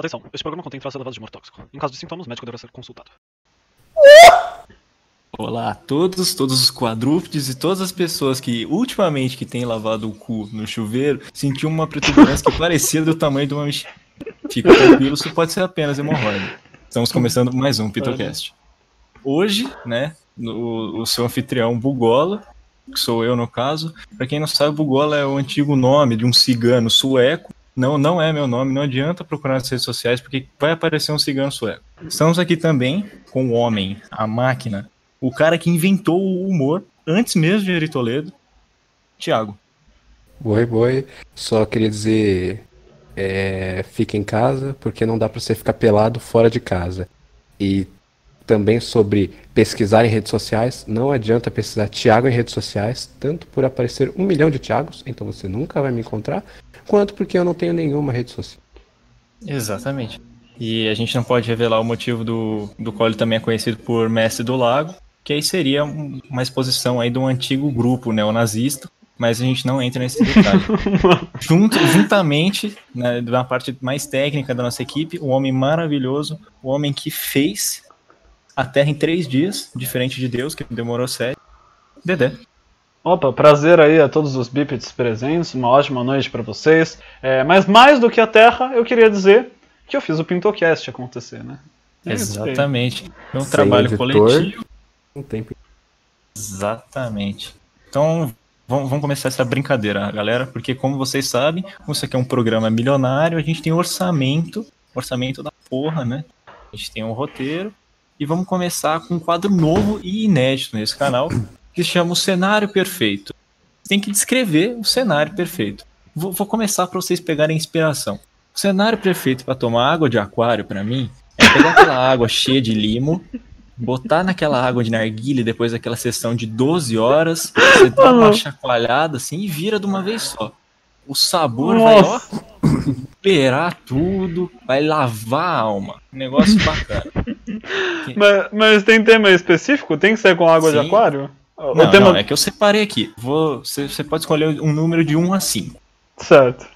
Atenção, este programa contém traços elevados de humor tóxico. Em caso de sintomas, o médico deverá ser consultado. Olá a todos, todos os quadrúpedes e todas as pessoas que ultimamente que têm lavado o cu no chuveiro sentiam uma protuberância que parecia do tamanho de uma mexicana. Fica tranquilo, isso pode ser apenas hemorroida. Estamos começando mais um Pitocast. Hoje, né, no, o seu anfitrião Bugola, que sou eu no caso. Para quem não sabe, Bugola é o antigo nome de um cigano sueco. Não, não é meu nome, não adianta procurar nas redes sociais porque vai aparecer um cigano sueco. Estamos aqui também com o homem, a máquina, o cara que inventou o humor antes mesmo de Eri Toledo, Thiago. Boi, boi. Só queria dizer, é, fica em casa porque não dá para você ficar pelado fora de casa. E também sobre pesquisar em redes sociais. Não adianta pesquisar Thiago em redes sociais, tanto por aparecer um milhão de Thiagos, então você nunca vai me encontrar, quanto porque eu não tenho nenhuma rede social. Exatamente. E a gente não pode revelar o motivo do, do qual ele também é conhecido por Mestre do Lago, que aí seria uma exposição aí de um antigo grupo neonazista, mas a gente não entra nesse detalhe. Junto, juntamente, né, na parte mais técnica da nossa equipe, o homem maravilhoso, o homem que fez a Terra em três dias, diferente de Deus, que demorou sete. Dedé. Opa, prazer aí a todos os bípedes presentes, uma ótima noite para vocês. É, mas mais do que a Terra, eu queria dizer que eu fiz o Pintocast acontecer, né? É Exatamente. Foi um Sem trabalho editor, coletivo. Um tempo. Exatamente. Então, vamos começar essa brincadeira, galera, porque como vocês sabem, como isso aqui é um programa milionário, a gente tem orçamento, orçamento da porra, né? A gente tem um roteiro, e vamos começar com um quadro novo e inédito nesse canal, que chama O Cenário Perfeito. Tem que descrever o cenário perfeito. Vou, vou começar para vocês pegarem inspiração. O cenário perfeito para tomar água de aquário, para mim, é pegar aquela água cheia de limo, botar naquela água de narguilha depois daquela sessão de 12 horas, você dá uma chacoalhada assim e vira de uma vez só. O sabor Nossa. vai, ó, liberar tudo, vai lavar a alma. Negócio bacana. mas, mas, tem tema específico? Tem que ser com água Sim. de aquário? Não, tema... não, é que eu separei aqui. Vou, você, você pode escolher um número de 1 a 5. Certo.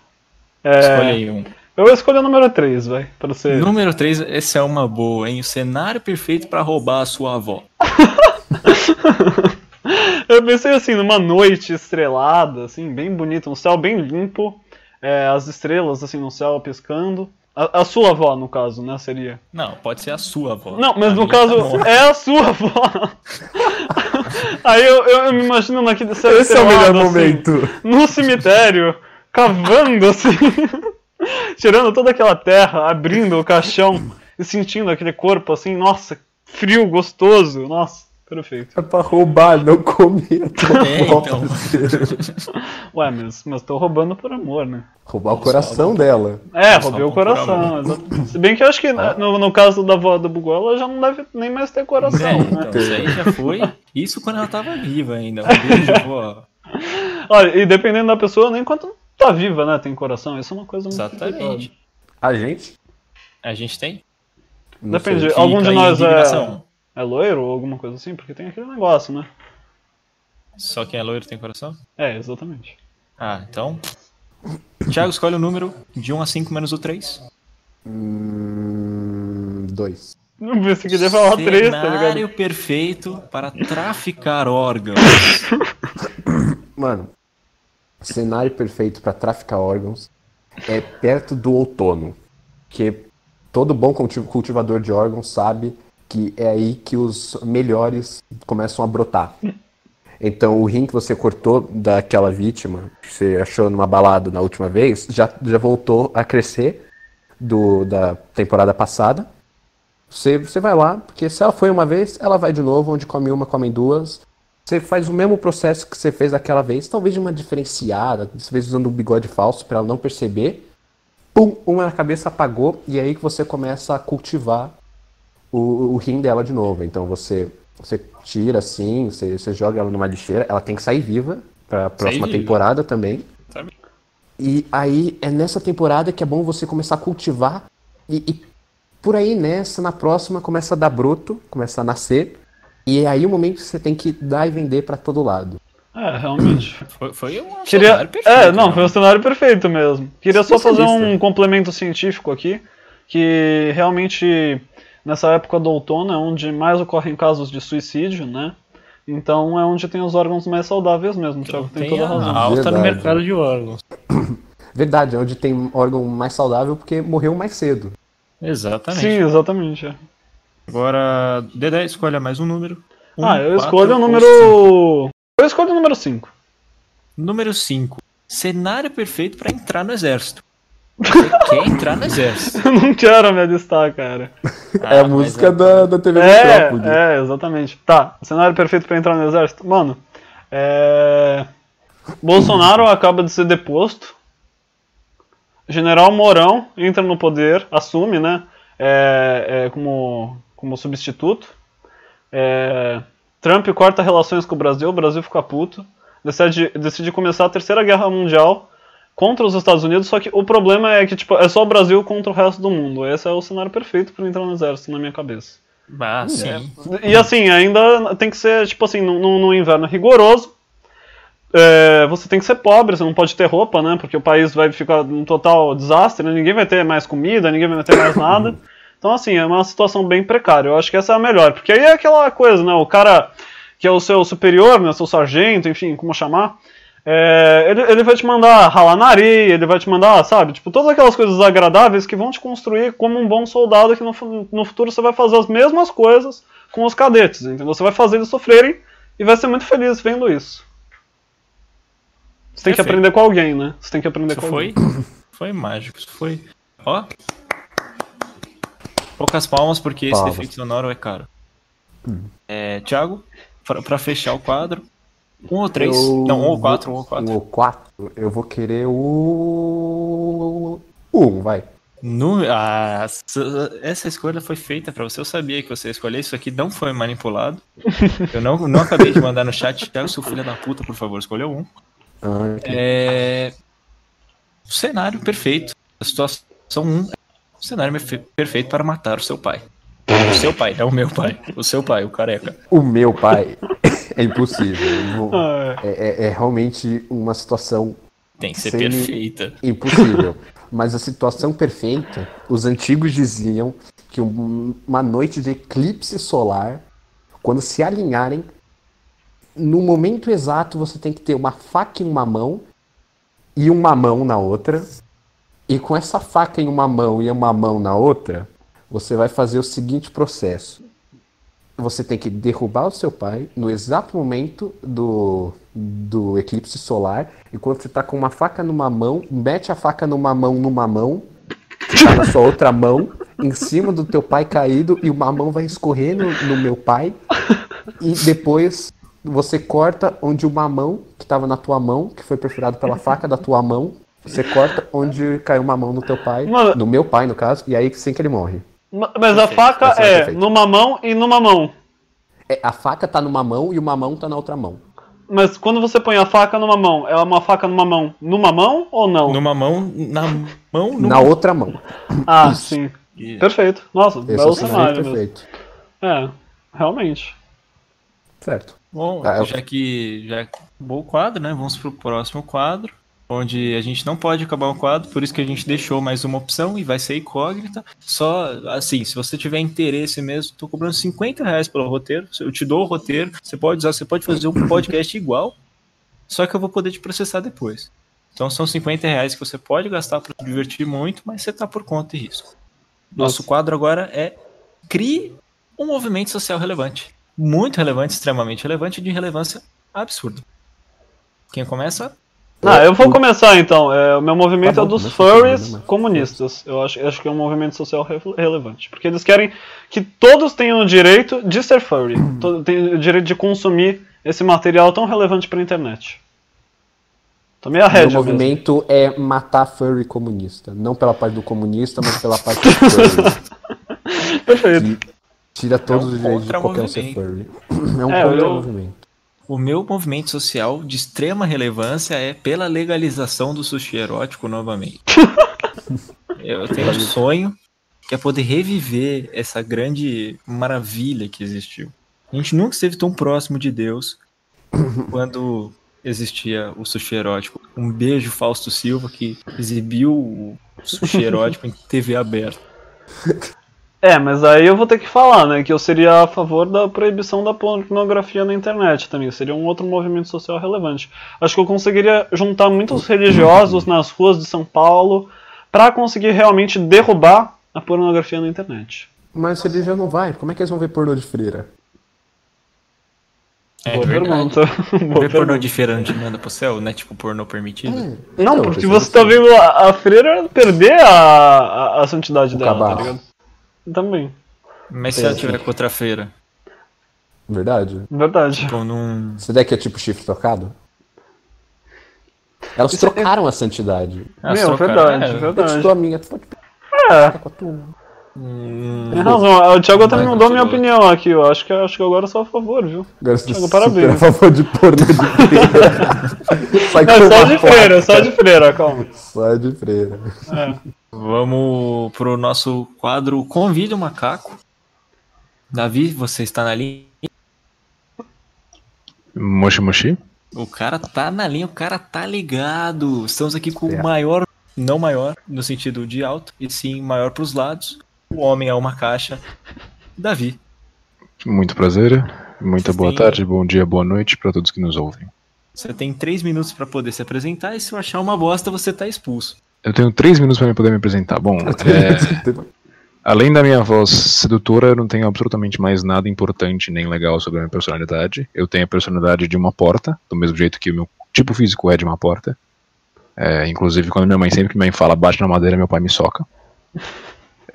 É... Aí um. Eu vou escolher o número 3, vai. Pra você... Número 3, esse é uma boa, hein? O cenário perfeito para roubar a sua avó. eu pensei assim, numa noite estrelada, assim, bem bonita, um céu bem limpo, é, as estrelas assim no céu piscando. A, a, sua avó, no caso, né? Seria. Não, pode ser a sua avó. Não, mas a no caso, tá é a sua avó. Aí eu, eu, me imagino naquele Esse é o melhor assim, momento. No cemitério, cavando assim. tirando toda aquela terra, abrindo o caixão e sentindo aquele corpo assim, nossa, frio, gostoso, nossa. Perfeito. É pra roubar, não comer. É, então. Ué, mas, mas tô roubando por amor, né? Roubar o coração dela. É, roubei o coração. Se bem que eu acho que ah. no, no caso da avó da Bugol, ela já não deve nem mais ter coração. É, né? então, isso aí já foi. Isso quando ela tava viva ainda. Um beijo, vó. Olha, e dependendo da pessoa, nem quando tá viva, né? Tem coração. Isso é uma coisa muito Exatamente. A gente? A gente tem? Depende. Algum de nós é. É loiro ou alguma coisa assim? Porque tem aquele negócio, né? Só quem é loiro tem coração? É, exatamente. Ah, então. Thiago, escolhe o número de 1 a 5 menos o 3. Hum, 2. Não pensei que ia falar 3, tá ligado? Cenário perfeito para traficar órgãos. Mano, cenário perfeito para traficar órgãos é perto do outono. Que todo bom cultivador de órgãos sabe que é aí que os melhores começam a brotar. Então, o rim que você cortou daquela vítima, que você achou numa balada na última vez, já, já voltou a crescer do, da temporada passada. Você, você vai lá, porque se ela foi uma vez, ela vai de novo, onde come uma, comem duas. Você faz o mesmo processo que você fez daquela vez, talvez de uma diferenciada, vezes usando um bigode falso para ela não perceber. Pum, uma na cabeça apagou, e é aí que você começa a cultivar o, o rim dela de novo. Então você, você tira assim, você, você joga ela numa lixeira, ela tem que sair viva para a próxima temporada também. Sabe? E aí é nessa temporada que é bom você começar a cultivar e, e, por aí nessa, na próxima, começa a dar broto, começa a nascer. E é aí o momento que você tem que dar e vender para todo lado. É, realmente. Foi, foi um Queria... perfeito. É, não, né? foi um cenário perfeito mesmo. Queria só fazer um complemento científico aqui que realmente nessa época do outono é onde mais ocorrem casos de suicídio, né? Então é onde tem os órgãos mais saudáveis mesmo, Thiago tem, Tem toda a a razão. alta no Verdade. mercado de órgãos. Verdade, é onde tem órgão mais saudável porque morreu mais cedo. Exatamente. Sim, exatamente. é. Agora, Dedé, escolha mais um número. Um, ah, eu quatro escolho o número. cinco. Eu escolho o número 5. Número 5. Cenário perfeito pra entrar no exército. Você quer entrar no exército. Eu não quero me alistar, cara. é a Ah, música mas da, da TV É, Metrópole. é, exatamente. Tá, cenário perfeito pra entrar no exército. Mano, é. Bolsonaro acaba de ser deposto. General Mourão entra no poder, assume, né? é, é, como, como substituto. É, Trump corta relações com o Brasil, o Brasil fica puto. Decide, decide começar a terceira guerra mundial contra os Estados Unidos, só que o problema é que tipo, é só o Brasil contra o resto do mundo. Esse é o cenário perfeito para entrar no exército, na minha cabeça. Ah, sim. E assim, ainda tem que ser, tipo assim, no, no- no inverno rigoroso. é, você tem que ser pobre, você não pode ter roupa, né? Porque o país vai ficar num total desastre, né? ninguém vai ter mais comida, ninguém vai ter mais nada. Então, assim, é uma situação bem precária. Eu acho que essa é a melhor. Porque aí é aquela coisa, né? O cara que é o seu superior, né? Seu sargento, enfim, como chamar. É, ele, ele vai te mandar ralar na areia, ele vai te mandar, sabe? Tipo, todas aquelas coisas agradáveis que vão te construir como um bom soldado que no, no futuro você vai fazer as mesmas coisas com os cadetes, entendeu? Você vai fazer eles sofrerem e vai ser muito feliz vendo isso. Você tem que aprender com alguém, né? Você tem que aprender Isso com foi, alguém. foi mágico. Isso foi. Ó. Poucas palmas, porque esse Palmas. efeito sonoro é caro. É, Thiago, pra, pra fechar o quadro. Um ou três? Eu Não, um ou quatro, um ou quatro. Um ou quatro, eu vou querer o. Um, vai. No, s- essa escolha foi feita pra você. Eu sabia que você ia escolher. Isso aqui não foi manipulado. Eu não, não acabei de mandar no chat. Thiago, seu filho da puta, por favor, escolheu um. Ah, ok. É... O cenário perfeito. A situação 1 é o cenário perfe- perfeito para matar o seu pai. O seu pai, não o meu pai. O seu pai, o careca. O meu pai é impossível. Ah, É, é- é realmente uma situação Tem que ser perfeita. impossível. Mas a situação perfeita, os antigos diziam que um- uma noite de eclipse solar, quando se alinharem, no momento exato você tem que ter uma faca em uma mão e uma mão na outra. E com essa faca em uma mão e uma mão na outra, você vai fazer o seguinte processo. Você tem que derrubar o seu pai no exato momento do, do eclipse solar. E quando você tá com uma faca numa mão, mete a faca numa mão numa mão, tá na sua outra mão, em cima do teu pai caído, e uma mão vai escorrer no, no meu pai. E depois você corta onde uma mão, que tava na tua mão, que foi perfurado pela faca da tua mão, você corta onde caiu uma mão no teu pai, Mano- no meu pai, no caso, e aí sim que ele morre. Ma- Mas a faca é é numa mão e numa mão. É, a faca tá numa mão e uma mão tá na outra mão. Mas quando você põe a faca numa mão, é uma faca numa mão numa mão ou não? Numa mão, na mão, numa... Na outra mão. Ah, sim. E- Perfeito. Nossa, Esse é belo o cenário cenário mesmo. perfeito. É, realmente. Certo. Bom, Ah, eu- já que já acabou o quadro, né? Vamos pro próximo quadro, onde a gente não pode acabar o quadro, por isso que a gente deixou mais uma opção e vai ser incógnita. Só assim, se você tiver interesse mesmo, tô cobrando 50 reais pelo roteiro. Eu te dou o roteiro, você pode usar, você pode fazer um podcast igual, só que eu vou poder te processar depois. Então são 50 reais que você pode gastar para se divertir muito, mas você tá por conta e risco. Nosso Nossa. quadro agora é crie um movimento social relevante. Muito relevante, extremamente relevante, de relevância absurda. Quem começa? Ah, eu vou começar então. É, o meu movimento Tá é bom, dos começa você, furries né, mas- comunistas. Eu acho, acho que é um movimento social re- relevante. Porque eles querem que todos tenham o direito de ser furry. To- Tem o direito de consumir esse material tão relevante para a internet. Tomei a O rédea mesmo. movimento é matar furry comunista. Não pela parte do comunista, mas pela parte do furry. Perfeito. que tira todos É um os direitos de qualquer um ser furry. É um É, contra eu- movimento. O meu movimento social de extrema relevância é pela legalização do sushi erótico novamente. Eu tenho um sonho que é poder reviver essa grande maravilha que existiu. A gente nunca esteve tão próximo de Deus quando existia o sushi erótico. Um beijo, Fausto Silva, que exibiu o sushi erótico em TV aberta. É, mas aí eu vou ter que falar, né, que eu seria a favor da proibição da pornografia na internet também. Seria um outro movimento social relevante. Acho que eu conseguiria juntar muitos religiosos nas ruas de São Paulo para conseguir realmente derrubar a pornografia na internet. Mas religião não vai. Como é que eles vão ver pornô de freira? É Boa verdade. pergunta. Boa Ver pornô de feira não te manda pro céu, né? Tipo, pornô permitido. É, Não, então, porque você tá vendo a, a freira perder a, a, a santidade O dela, tá ligado? Também. Mas se É, ela tiver com outra feira, Verdade. Verdade. tipo, num. Você daí que é tipo chifre trocado? Elas Isso é- trocaram a santidade. Ah, Meu, verdade, é, Eu verdade. te dou a minha, tu pode É, pegar com a tua. hum, tem razão. O Thiago Vai, mudou minha opinião aqui. Eu acho que, acho que agora eu sou a favor, viu? Agora Thiago, super parabéns. a favor de pornô de freira. Sai Não, só de freira, só de freira, calma. Só de freira. É. Vamos pro nosso quadro Convide o Macaco. Davi, você está na linha. Moshi Moshi? O cara tá na linha, o cara tá ligado. Estamos aqui com É. o maior, não maior, no sentido de alto, e sim maior pros lados. O homem é uma caixa. Davi. Muito prazer. Muita Vocês boa têm- tarde, bom dia, boa noite para todos que nos ouvem. Você tem três minutos pra poder se apresentar e se eu achar uma bosta, você tá expulso. Eu tenho três minutos para poder me apresentar. Bom, é, além da minha voz sedutora, eu não tenho absolutamente mais nada importante nem legal sobre a minha personalidade. Eu tenho a personalidade de uma porta, do mesmo jeito que o meu tipo físico é de uma porta. É, inclusive, quando minha mãe sempre que minha mãe fala bate na madeira, meu pai me soca.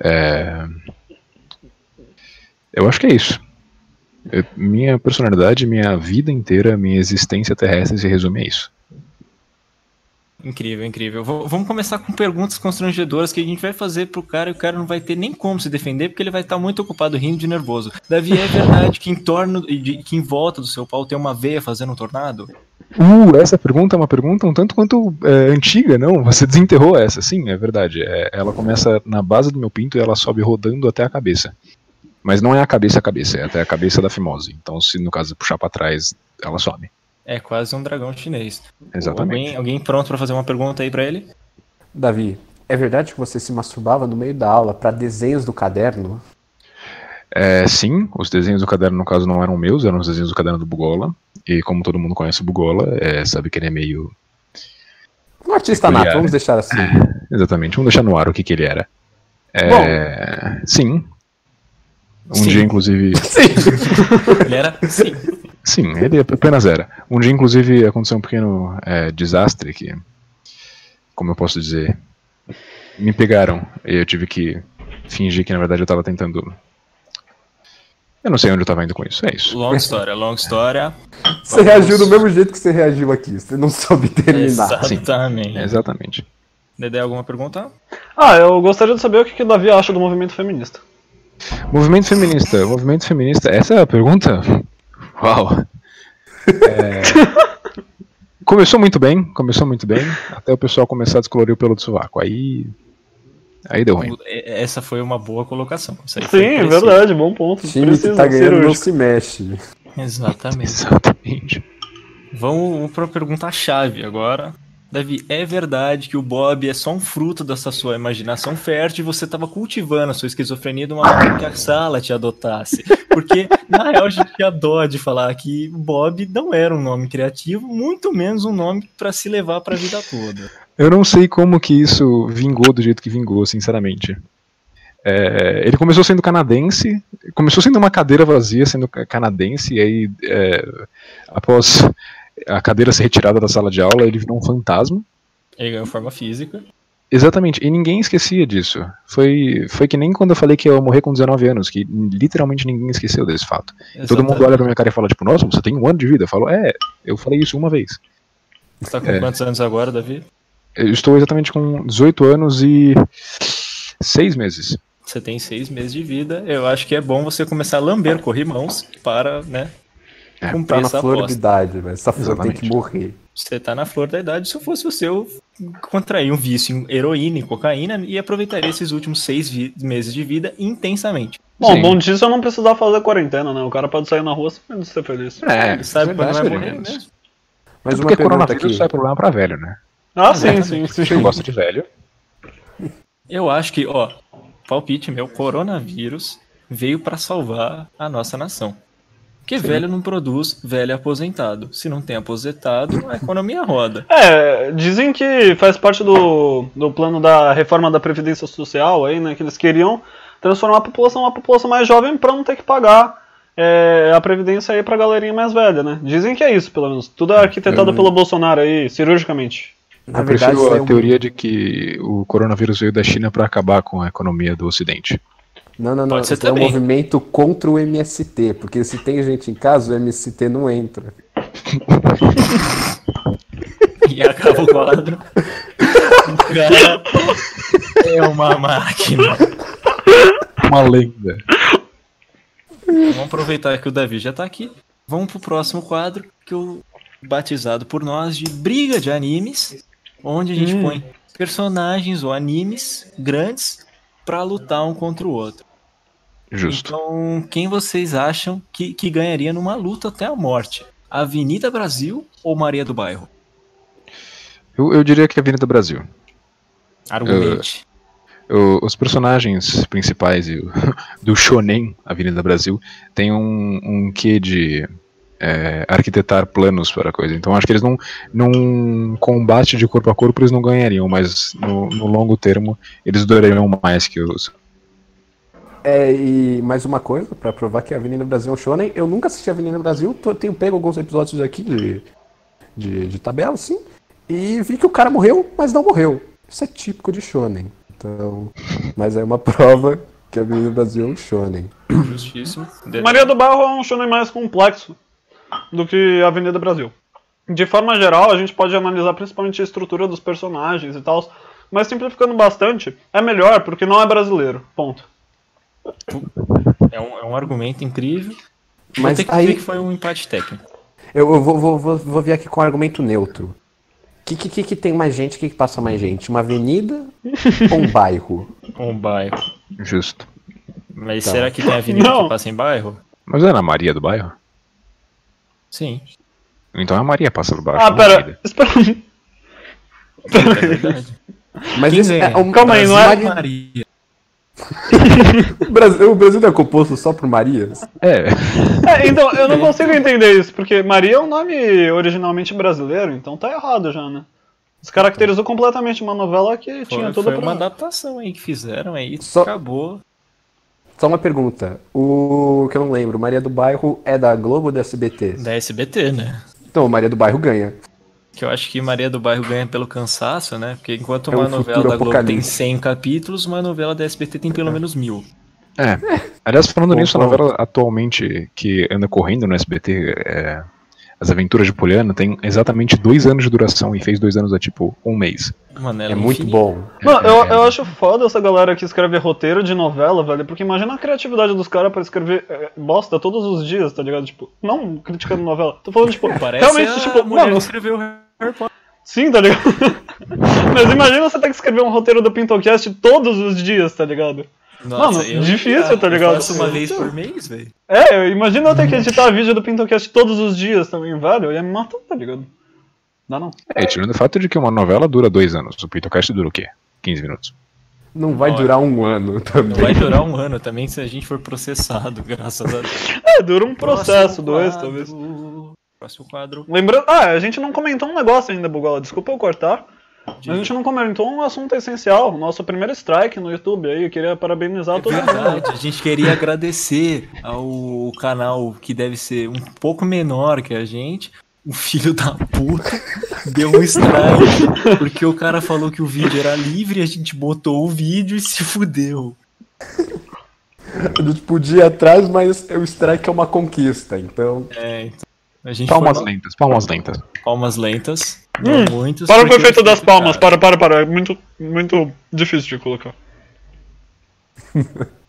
É, Eu acho que é isso. Eu- minha personalidade, minha vida inteira, minha existência terrestre se resume a isso. Incrível, incrível. V- vamos começar com perguntas constrangedoras que a gente vai fazer pro cara e o cara não vai ter nem como se defender porque ele vai estar muito ocupado rindo de nervoso. Davi, é verdade que em torno de- que em volta do seu pau tem uma veia fazendo um tornado? Uh, essa pergunta é uma pergunta um tanto quanto é, antiga, não? Você desenterrou essa, sim, é verdade. É, ela começa na base do meu pinto e ela sobe rodando até a cabeça. Mas não é a cabeça a cabeça, é até a cabeça da fimose. Então, se no caso puxar pra trás, ela sobe. É quase um dragão chinês. Exatamente. Alguém, alguém pronto pra fazer uma pergunta aí pra ele? Davi, é verdade que você se masturbava no meio da aula pra desenhos do caderno? É, sim, os desenhos do caderno, no caso, não eram meus, eram os desenhos do caderno do Bugola. E como todo mundo conhece o Bugola, é, sabe que ele é meio. Um artista Peculiar. nato, vamos deixar assim. Exatamente, vamos deixar no ar o que, que ele era. É, sim. Um Sim. dia, inclusive. Ele era. Sim. Sim, ele apenas era. Um dia, inclusive, aconteceu um pequeno é, desastre que, como eu posso dizer, me pegaram e eu tive que fingir que, na verdade, eu tava tentando. Eu não sei onde eu tava indo com isso, é isso. Longa história, longa história. Você reagiu do mesmo jeito que você reagiu aqui, você não soube terminar. Exatamente. Exatamente. Dedé, alguma pergunta? Ah, eu gostaria de saber o que, que o Davi acha do movimento feminista. Movimento feminista, movimento feminista, essa é a pergunta? Uau! É, Começou muito bem, começou muito bem, até o pessoal começar a descolorir o pelo do sovaco. Aí. Aí deu ruim. É- Essa foi uma boa colocação. Isso aí foi Sim, é verdade, bom ponto. Time Preciso, que tá ganhando não se mexe. Exatamente. Exatamente. Vamos para a pergunta-chave agora. Davi, é verdade que o Bob é só um fruto dessa sua imaginação fértil e você estava cultivando a sua esquizofrenia de uma maneira que a sala te adotasse? Porque, na real, a gente tinha dó de falar que Bob não era um nome criativo, muito menos um nome para se levar para a vida toda. Eu não sei como que isso vingou do jeito que vingou, sinceramente. É, ele começou sendo canadense, começou sendo uma cadeira vazia, sendo ca- canadense, e aí, é, após a cadeira ser retirada da sala de aula, ele virou um fantasma. Ele ganhou forma física. Exatamente, e ninguém esquecia disso. Foi, foi que nem quando eu falei que eu ia morrer com 19 anos, que literalmente ninguém esqueceu desse fato. Todo mundo olha pra minha cara e fala, tipo, nossa, você tem um ano de vida. Eu falo, é, eu falei isso uma vez. Você tá com É. quantos anos agora, Davi? Eu estou exatamente com 18 anos e 6 meses. Você tem seis meses de vida. Eu acho que é bom você começar a lamber corrimãos para, né, É, cumprir Tá na flor de aposta. idade, mas essa flor tem Exatamente. que morrer. Você tá na flor da idade. Se eu fosse você, eu contrair um vício em heroína e cocaína e aproveitaria esses últimos seis meses de vida intensamente. Bom, Sim. bom disso é não precisar fazer quarentena, né? O cara pode sair na rua sem ser feliz. É, Ele sabe quando vai morrer mas- mesmo. Mas É uma porque pergunta coronavírus aqui. é problema pra velho, né? Ah, sim, sim, sim. Quem gosta de velho. Eu acho que, ó, palpite meu, coronavírus veio para salvar a nossa nação. Porque velho não produz, velho é aposentado. Se não tem aposentado, a economia roda. É, dizem que faz parte do, do plano da reforma da Previdência Social aí, né? Que eles queriam transformar a população uma população mais jovem para não ter que pagar é, a Previdência aí pra galerinha mais velha, né? Dizem que é isso, pelo menos. Tudo é arquitetado Eu- pelo Bolsonaro aí, cirurgicamente. Na eu verdade, prefiro isso é a um- teoria de que o coronavírus veio da China para acabar com a economia do Ocidente. Não, não, não. Pode ser Isso é um movimento contra o MST, porque se tem gente em casa, o MST não entra. E acaba o quadro. O cara é uma máquina. Uma lenda. Vamos aproveitar que o Davi já tá aqui. Vamos pro próximo quadro, que eu batizado por nós de Briga de Animes, onde a gente Hum. põe personagens ou animes grandes pra lutar um contra o outro. Justo. Então, quem vocês acham que, que ganharia numa luta até a morte? Avenida Brasil ou Maria do Bairro? Eu, eu diria que é a Avenida Brasil. Argumente. O- os personagens principais do Shonen Avenida Brasil tem um, um quê de é, arquitetar planos para a coisa. Então acho que eles não num combate de corpo a corpo eles não ganhariam, mas no, no longo termo eles durariam mais que os. É, e mais uma coisa, pra provar que a Avenida Brasil é um shonen, eu nunca assisti a Avenida Brasil, tô- tenho pego alguns episódios aqui de, de, de tabela, assim, e vi que o cara morreu, mas não morreu. Isso é típico de shonen. Então, mas é uma prova que a Avenida Brasil é um shonen. Justíssimo. Maria do Bairro é um shonen mais complexo do que a Avenida Brasil. De forma geral, a gente pode analisar principalmente a estrutura dos personagens e tal, mas simplificando bastante, é melhor porque não é brasileiro. Ponto. É um, é um argumento incrível. Mas ter que aí- dizer que foi um empate técnico. Eu, eu vou, vou, vou, vou vir aqui com um argumento neutro. O que, que, que, que tem mais gente? O que, que passa mais gente? Uma avenida ou um bairro? Um bairro. Justo. Mas Tá. será que tem avenida Não. que passa em bairro? Mas é na Maria do bairro? Sim. Então a Maria passa do bairro. Ah, pera, espera. É verdade. Mas isso é um, Calma aí, não é- Maria- Maria. o Brasil, o Brasil não é composto só por Marias? É, É, então, eu não consigo entender isso, porque Maria é um nome originalmente brasileiro, então tá errado já, né? Descaracterizou completamente uma novela que tinha Foi, tudo foi pra... uma adaptação aí que fizeram aí. Só- Acabou. Só uma pergunta. O que eu não lembro, Maria do Bairro é da Globo ou da SBT? Da SBT, né? Então, Maria do Bairro ganha. Que eu acho que Maria do Bairro ganha pelo cansaço, né? Porque enquanto É um uma novela futuro da Globo tem apocalipse. 100 capítulos, uma novela da SBT tem pelo menos mil. É. Aliás, falando nisso, a novela atualmente que anda correndo no SBT, é, As Aventuras de Poliana, tem exatamente dois anos de duração e fez dois anos há tipo um mês. Mano, ela É muito bom. Mano, eu, eu acho foda essa galera que escreve roteiro de novela, velho, porque imagina a criatividade dos caras pra escrever é, bosta todos os dias, tá ligado? Tipo, não criticando novela, tô falando, tipo, Parece realmente, a tipo, mulher mano, que escreveu Harry Potter. sim, tá ligado? Mas imagina você ter que escrever um roteiro do Pintocast todos os dias, tá ligado? Mano, eu- difícil, tá eu ligado? faço uma vez por mês, velho. É, imagina eu ter que editar vídeo do Pintocast todos os dias também, velho, eu ia me matar, tá ligado? Dá não. É, tirando o fato de que uma novela dura dois anos. O Pitocast dura o quê? 15 minutos. Não vai Olha. durar um ano também. Vai durar um ano também se a gente for processado, graças a Deus. É, dura um processo, dois, talvez. Próximo quadro. Lembrando. Ah, a gente não comentou um negócio ainda, Bugola. Desculpa eu cortar. Mas a gente não comentou um assunto essencial. Nosso primeiro strike no YouTube aí. Eu queria parabenizar todo mundo. Verdade, a gente queria agradecer ao canal que deve ser um pouco menor que a gente. O filho da puta deu um strike porque o cara falou que o vídeo era livre, a gente botou o vídeo e se fudeu. A gente podia ir atrás, mas o strike é uma conquista, então. É, então, a gente Palmas foi- lentas, palmas lentas. palmas lentas, Hum, muitos. Para o eu das palmas. cara, Para, para, para. É muito, muito difícil de colocar.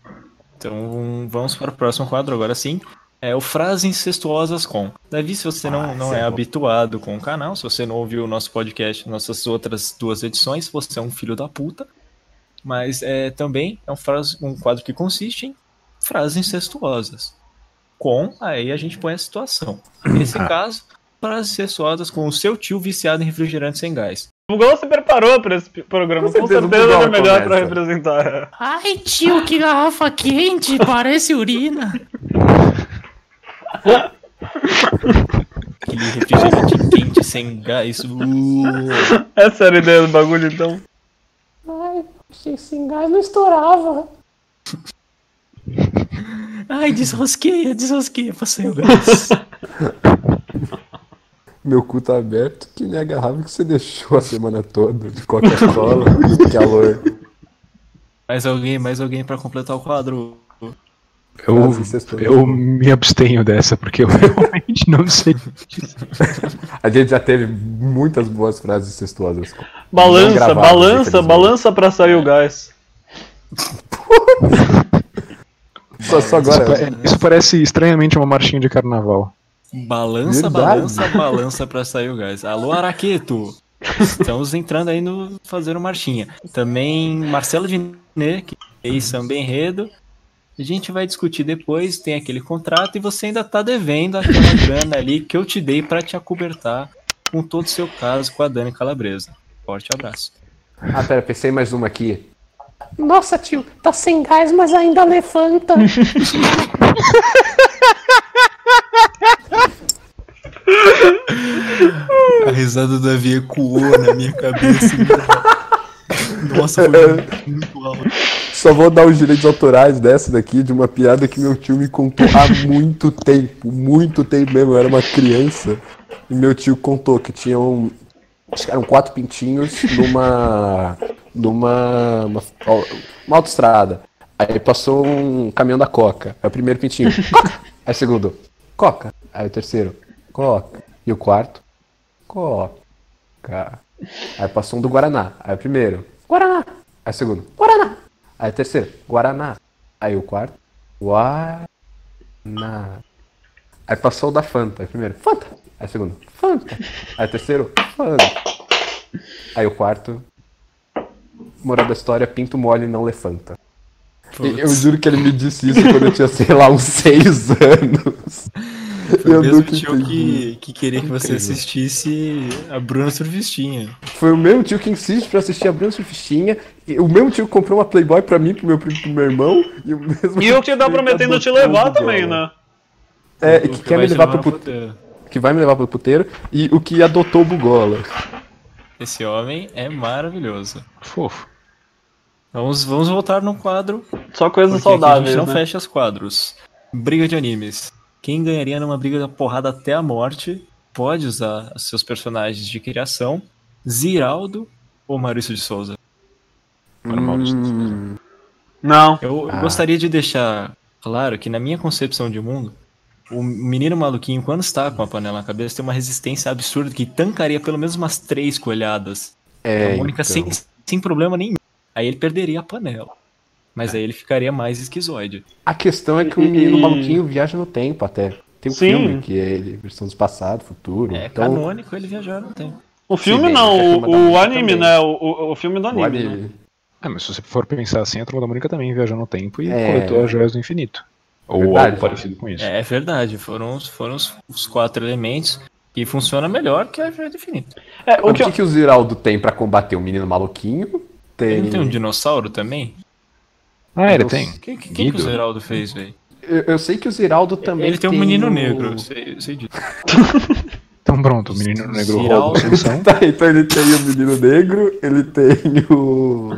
Então vamos para o próximo quadro agora sim. É o Frases Incestuosas com. Davi, se você não, Ah, não é, é bom. habituado com o canal, se você não ouviu o nosso podcast, nossas outras duas edições, você é um filho da puta. Mas é, também é um, frase, um quadro que consiste em frases incestuosas. Com, aí a gente põe a situação. Nesse Ah. caso, frases incestuosas com o seu tio viciado em refrigerante sem gás. Google se preparou pra esse programa, com Com certeza certeza, o Google ele é melhor pra começa. representar. Ai, tio, que garrafa quente, parece urina. Aquele refrigerante quente sem gás. Uh, Essa era a ideia do bagulho, então. Ai, sem gás não estourava. Ai, desrosqueia, desrosqueia, passei o gás. Meu cu tá aberto, que nem a garrafa que você deixou a semana toda de Coca-Cola e calor. mais alguém, mais alguém pra completar o quadro. Eu, incestuosas. eu me abstenho dessa, porque eu realmente não sei. A gente já teve muitas boas frases incestuosas. Não Balança, gravadas, balança, balança pra sair o gás. Só, só Isso, agora. pa- isso parece estranhamente uma marchinha de carnaval. Balança, Verdade. balança, balança pra sair o gás. Alô, Araqueto! Estamos entrando aí no Fazendo Marchinha. Também Marcelo Diné, que fez samba enredo. A gente vai discutir depois, tem aquele contrato e você ainda tá devendo aquela grana ali que eu te dei pra te acobertar com todo o seu caso com a Dani Calabresa. Forte abraço. Ah, pera, pensei mais uma aqui. Nossa, tio, tá sem gás, mas ainda levanta. A risada do Davi ecoou na minha cabeça. Nossa, foi muito alto. Só vou dar os direitos autorais dessa daqui, de uma piada que meu tio me contou há muito tempo. Muito tempo mesmo. Eu era uma criança. E meu tio contou que tinham. Acho que eram quatro pintinhos numa. numa. uma, uma autoestrada. Aí passou um caminhão da Coca. Aí o primeiro pintinho, Coca! Aí o segundo, Coca. Aí o terceiro, Coca. E o quarto, Coca. Aí passou um do Guaraná. Aí o primeiro, Guaraná, Aí o segundo, Guaraná. Aí o terceiro, Guaraná. Aí o quarto, Guaraná. Aí passou o da Fanta. Aí o primeiro, Fanta. Aí o segundo, Fanta. Aí o terceiro, Fanta. Aí o quarto, moral da história, pinto mole não lefanta. E Eu juro que ele me disse isso quando eu tinha, sei lá, uns seis anos. Foi o Eu mesmo nunca tio que, que queria que você assistisse a Bruna Surfistinha. Foi o mesmo tio que insiste pra assistir a Bruna Surfistinha. e O mesmo tio que comprou uma Playboy pra mim, pro meu pro meu irmão. E o mesmo E o que tá tio prometendo te levar o também, Bugola. né? É, O e que quer me te levar pro no puteiro. Que vai me levar pro puteiro. E o que adotou o Bugola. Esse homem é maravilhoso. Fofo. Vamos, vamos voltar no quadro. Só coisas aqui a saudáveis, gente não né? fecha os quadros. Briga de animes. Quem ganharia numa briga da porrada até a morte pode usar seus personagens de criação. Ziraldo ou Maurício de Souza. Hum, Não. Eu Ah. gostaria de deixar claro que na minha concepção de mundo, o menino maluquinho, quando está com a panela na cabeça, tem uma resistência absurda que tancaria pelo menos umas três coelhadas. é, a Mônica então. sem, sem problema nenhum. Aí ele perderia a panela. Mas aí ele ficaria mais esquizoide. A questão é que o menino maluquinho viaja no tempo até. Tem um Sim. filme que é ele, versão do passado, futuro. É então, canônico ele viajar no tempo. O filme bem, não, o, o anime, também. né? O, o, filme do o anime. anime- Né? Ah, mas se você for pensar assim, a Turma da Mônica também viajou no tempo e É. coletou as joias do infinito. Ou Verdade. algo parecido com isso. É, é verdade, foram, os- foram os, os quatro elementos que funciona melhor que a Joia do Infinito. É, o O que, que, que o Ziraldo tem pra combater o menino maluquinho? Tem. Ele não tem um dinossauro também? Ah, ele tem. O que, que, que, que o Guido? Zeraldo fez, velho? Eu, eu sei que o Ziraldo também. Ele tem um menino o- negro, eu sei, eu sei disso. Então pronto, o menino negro rouba Ziraldo. a atenção. Tá, então ele tem o menino negro, ele tem o.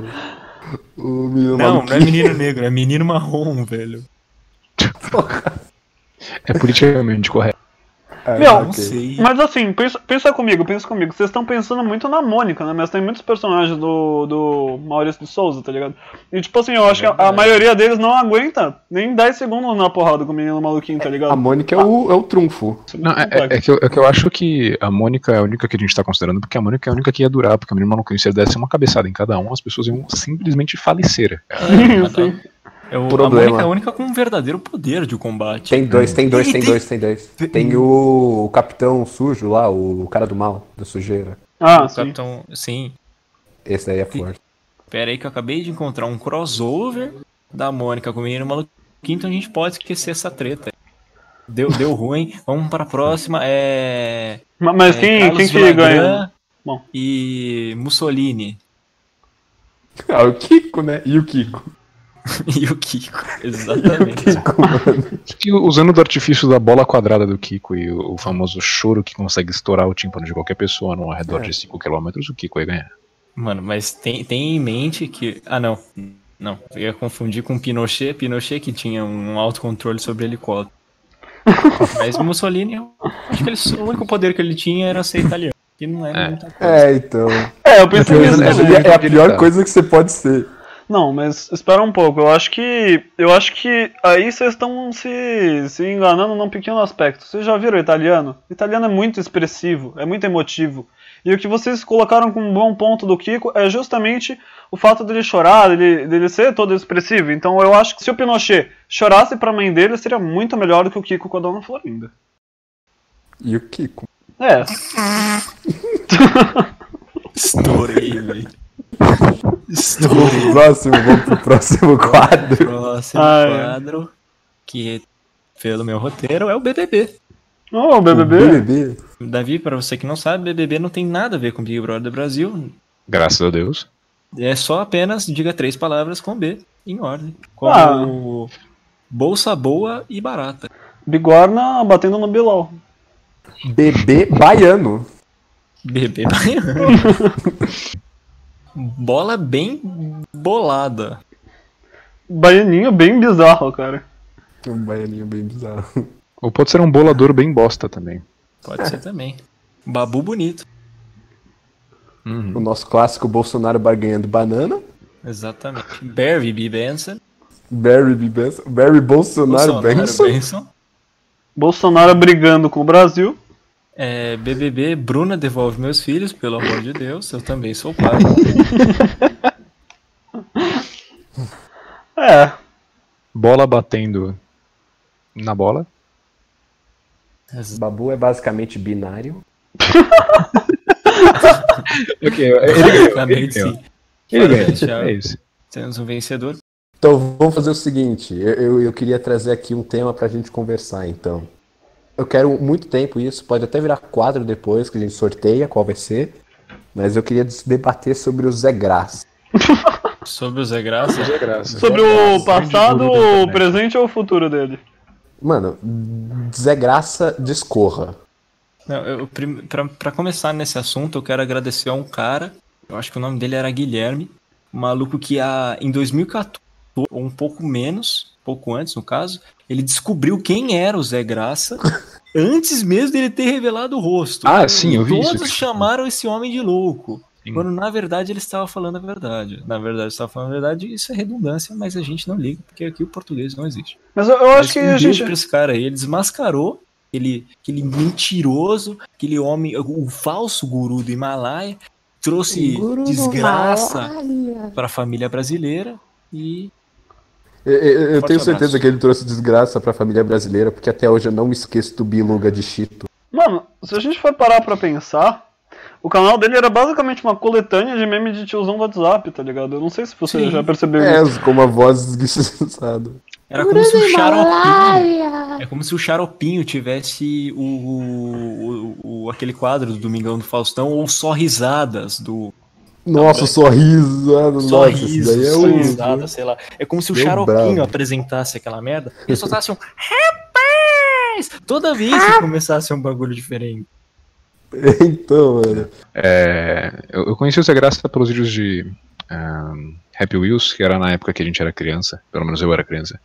O menino Não, não é maluquinho. menino negro, é menino marrom, velho. É politicamente correto. Ah, Meu, ok. Não sei. Mas assim, pensa, pensa comigo, pensa comigo. Vocês estão pensando muito na Mônica, né? Mas tem muitos personagens do, do Maurício de Souza, tá ligado? E tipo assim, eu acho que a, a maioria deles não aguenta nem 10 segundos na porrada com o menino maluquinho, tá ligado? A Mônica é o, é o trunfo. Não, é, é- é que eu, é que eu acho que a Mônica é a única que a gente tá considerando, porque a Mônica é a única que ia durar, porque a menina maluquinho, se ele desse uma cabeçada em cada um, as pessoas iam simplesmente falecer. Sim. É o, a Problema. Mônica é a única com um verdadeiro poder de combate. Tem dois, tem dois, Tem- tem tem- dois, tem dois. Tem o, o capitão sujo lá, o, cara do mal, da sujeira. Ah, O sim. Capitão, sim. Esse aí é forte. Pera aí que eu acabei de encontrar um crossover da Mônica com o menino maluquinho, então a gente pode esquecer essa treta. Deu, deu ruim. Vamos pra próxima. É. Ma- Mas é quem, Carlos quem que ganha? Bom. E Mussolini. Ah, o Kiko, né? E o Kiko? e o Kiko. Exatamente. Kiko, mano. Acho que usando do artifício da bola quadrada do Kiko e o, o famoso choro que consegue estourar o tímpano de qualquer pessoa no redor de 5 km, o Kiko ia ganhar. Mano, mas tem, tem em mente que. Ah, não. Não. Eu ia confundir com Pinochet. Pinochet que tinha um autocontrole sobre helicóptero. mas Mussolini, eu acho que ele, o único poder que ele tinha era ser italiano. Que não era É. muita coisa. É, então. É, eu pensei nisso também. É, é a pior Tá. coisa que você pode ser. Não, mas espera um pouco. Eu acho que. Eu acho que aí vocês estão se, se enganando num pequeno aspecto. Vocês já viram o italiano? O italiano é muito expressivo, é muito emotivo. E o que vocês colocaram como um bom ponto do Kiko é justamente o fato dele chorar, dele, dele ser todo expressivo. Então eu acho que se o Pinochet chorasse pra mãe dele, seria muito melhor do que o Kiko com a dona Florinda. E o Kiko? É. Estourei, velho. Estourei. Próximo, vamos pro próximo quadro. Próximo Ah, é. quadro, que pelo meu roteiro é o BBB. Oh, o O BBB. BBB. Davi, pra você que não sabe, BBB não tem nada a ver com Big Brother Brasil. Graças a Deus. É só apenas diga três palavras com B, em ordem. Como Ah. bolsa boa e barata. Bigorna batendo no Bilal. BB baiano. BB baiano. Bola bem bolada. Baianinho bem bizarro, cara. Um baianinho bem bizarro. Ou pode ser um bolador bem bosta também. Pode ser também. Babu bonito. O nosso clássico Bolsonaro barganhando banana. Exatamente. Barry B. Benson. Barry B. Benson. Barry Bolsonaro, Benson. Benson. Bolsonaro brigando com o Brasil. É, BBB, Bruna devolve meus filhos, pelo amor de Deus, eu também sou pai. É. Bola batendo na bola. Babu é basicamente binário. Ok, ele Basicamente, sim. Ele Fala, ganha. Thiago. É isso. Temos um vencedor. Então vamos fazer o seguinte, eu, eu, eu queria trazer aqui um tema pra gente conversar, então. Eu quero muito tempo isso, pode até virar quadro depois, que a gente sorteia qual vai ser. Mas eu queria debater sobre o Zé Graça. Sobre o Zé Graça. É graça. Sobre Zé o passado, o presente ou o futuro dele? Mano, Zé Graça discorra. Não, eu, pra, pra começar nesse assunto, eu quero agradecer a um cara, eu acho que o nome dele era Guilherme, um maluco que a, em 2014, ou um pouco menos, pouco antes no caso, ele descobriu quem era o Zé Graça antes mesmo dele ter revelado o rosto. Ah, sim, eu vi isso. Todos chamaram esse homem de louco. Sim. Quando na verdade ele estava falando a verdade. Na verdade, ele estava falando a verdade, isso é redundância, mas a gente não liga, porque aqui o português não existe. Mas eu, eu Mas acho que a gente. esse cara aí, ele desmascarou aquele, aquele mentiroso, aquele homem, o falso guru do Himalaia, trouxe desgraça para a família brasileira e Eu, eu- tenho certeza abraço. que ele trouxe desgraça pra família brasileira, porque até hoje eu não me esqueço do Biluga de Chito. Mano, se a gente for parar pra pensar, o canal dele era basicamente uma coletânea de meme de tiozão do WhatsApp, tá ligado? Eu não sei se você Sim. já percebeu É, isso. com uma voz esguiçada. era como se o Xaropinho, é como se o Xaropinho tivesse o, o- o- o- aquele quadro do Domingão do Faustão ou só risadas do Nossa, o sorriso. ah, Nossa, sorriso, isso daí é só o. risada, sei lá. É como se o Deu Xaropinho bravo. apresentasse aquela merda e soltasse um rapaz toda vez que começasse um bagulho diferente. Então, mano. É, eu, eu conheci o Zé Graça pelos vídeos de ahn, Happy Wheels, que era na época que a gente era criança, pelo menos eu era criança.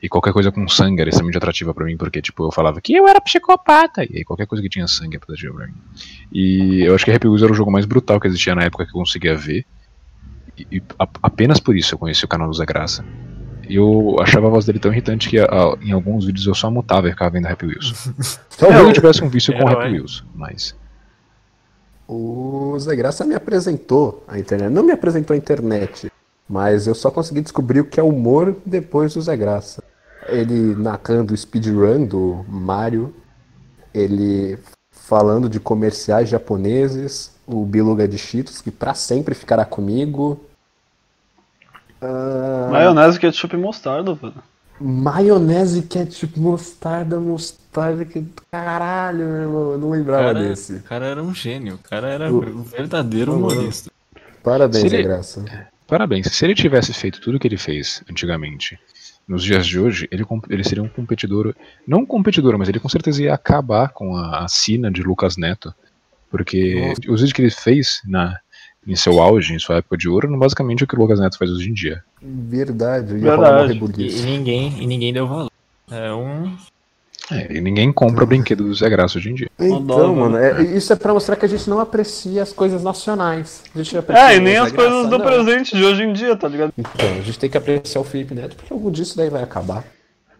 E qualquer coisa com sangue era extremamente atrativa pra mim, porque tipo, eu falava que eu era psicopata, e aí qualquer coisa que tinha sangue era atrativa pra mim. E eu acho que Happy Wheels era o jogo mais brutal que existia na época que eu conseguia ver. E, e a- apenas por isso eu conheci o canal do Zé Graça. E eu achava a voz dele tão irritante que a- em alguns vídeos eu só mutava e ficava vendo Happy Wheels. Talvez eu tivesse um vício com É, Happy. Wheels, mas. O Zé Graça me apresentou a internet. Não me apresentou a internet, mas eu só consegui descobrir o que é humor depois do Zé Graça. Ele narrando o speedrun do Mario, ele falando de comerciais japoneses, o Biluga de Cheetos, que pra sempre ficará comigo. Ah, Maionese, ketchup e mostarda, velho. Maionese, ketchup, mostarda, mostarda, que caralho, meu irmão. Eu não lembrava Cara, desse. o cara era um gênio, o cara era O- um verdadeiro humorista. Parabéns, Se ele- Graça. Parabéns. Se ele tivesse feito tudo o que ele fez antigamente, nos dias de hoje, ele, ele seria um competidor. Não um competidor, mas ele com certeza ia acabar com a, a sina de Lucas Neto. Porque os vídeos que ele fez na, em seu auge, em sua época de ouro, não basicamente é o que o Lucas Neto faz hoje em dia. Verdade, ia Verdade. uma E, e ninguém, e ninguém deu valor. É um. É, e ninguém compra brinquedo do Zé Graça hoje em dia. Então, Adoro, mano, é- isso é pra mostrar que a gente não aprecia as coisas nacionais. A gente aprecia É, e nem as Zé coisas Graça, do não. presente de hoje em dia, tá ligado? Então, a gente tem que apreciar o Felipe Neto, porque algum disso daí vai acabar.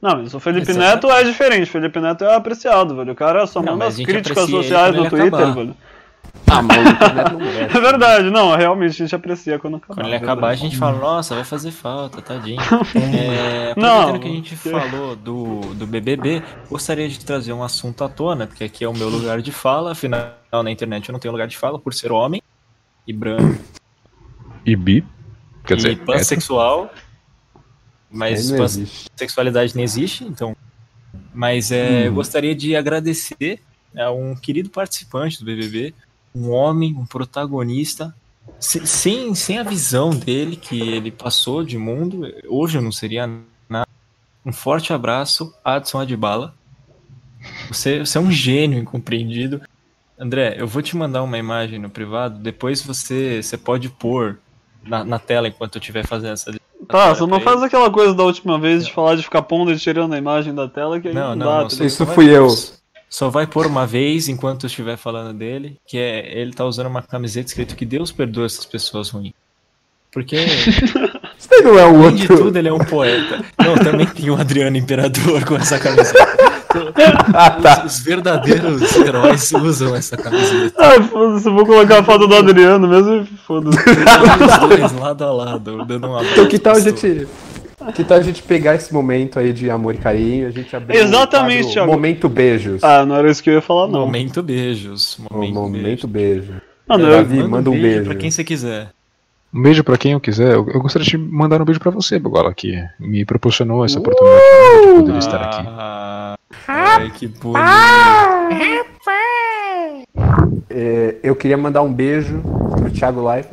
Não, mas o Felipe Exato. Neto é diferente. O Felipe Neto é apreciado, velho. O cara só manda as críticas sociais no Twitter, acabar. velho. Ah. É verdade, não, realmente a gente aprecia quando acabar. Quando ele acabar, a gente fala, nossa, vai fazer falta, tadinho. É, aproveitando que a gente falou do, do BBB, gostaria de trazer um assunto à tona, porque aqui é o meu lugar de fala, afinal na internet eu não tenho lugar de fala por ser homem e branco E bi, quer e dizer, hétero. pansexual, mas não sexualidade não existe, então. Mas é, eu gostaria de agradecer a um querido participante do BBB, um homem, um protagonista, se- sem, sem a visão dele que ele passou de mundo. Hoje eu não seria nada. Um forte abraço, Adson Adbala. Você, você é um gênio incompreendido. André, eu vou te mandar uma imagem no privado, depois você, você pode pôr na, na tela enquanto eu estiver fazendo essa. Tá, só não faz aquela coisa da última vez de falar de ficar pondo e tirando a imagem da tela que aí Não, não, não, dá. não, tá só- ligado? Isso fui eu. Só vai por uma vez enquanto eu estiver falando dele, que é ele tá usando uma camiseta escrito que Deus perdoa essas pessoas ruins. Porque, Isso aí não é o além de outro. tudo, ele é um poeta. Não, também tem o Adriano Imperador com essa camiseta. Ah, tá. Os, os verdadeiros heróis usam essa camiseta. Ai, foda-se, eu vou colocar a foto do Adriano mesmo e foda-se. Os dois lado a lado, dando um abraço. Então que tal a gente. Que tal a gente pegar esse momento aí de amor e carinho, a gente abrir Exatamente, Thiago. Momento beijos. Ah, não era isso que eu ia falar, não. Momento beijos. Momento, momento beijo. beijo. Eu, Davi, manda um beijo. pra quem você quiser. Um beijo pra quem eu quiser. Eu, eu gostaria de mandar um beijo pra você, Bogola, que me proporcionou essa oportunidade de poder estar aqui. Ah, ai, que bonito. É, eu queria mandar um beijo pro Thiago Life,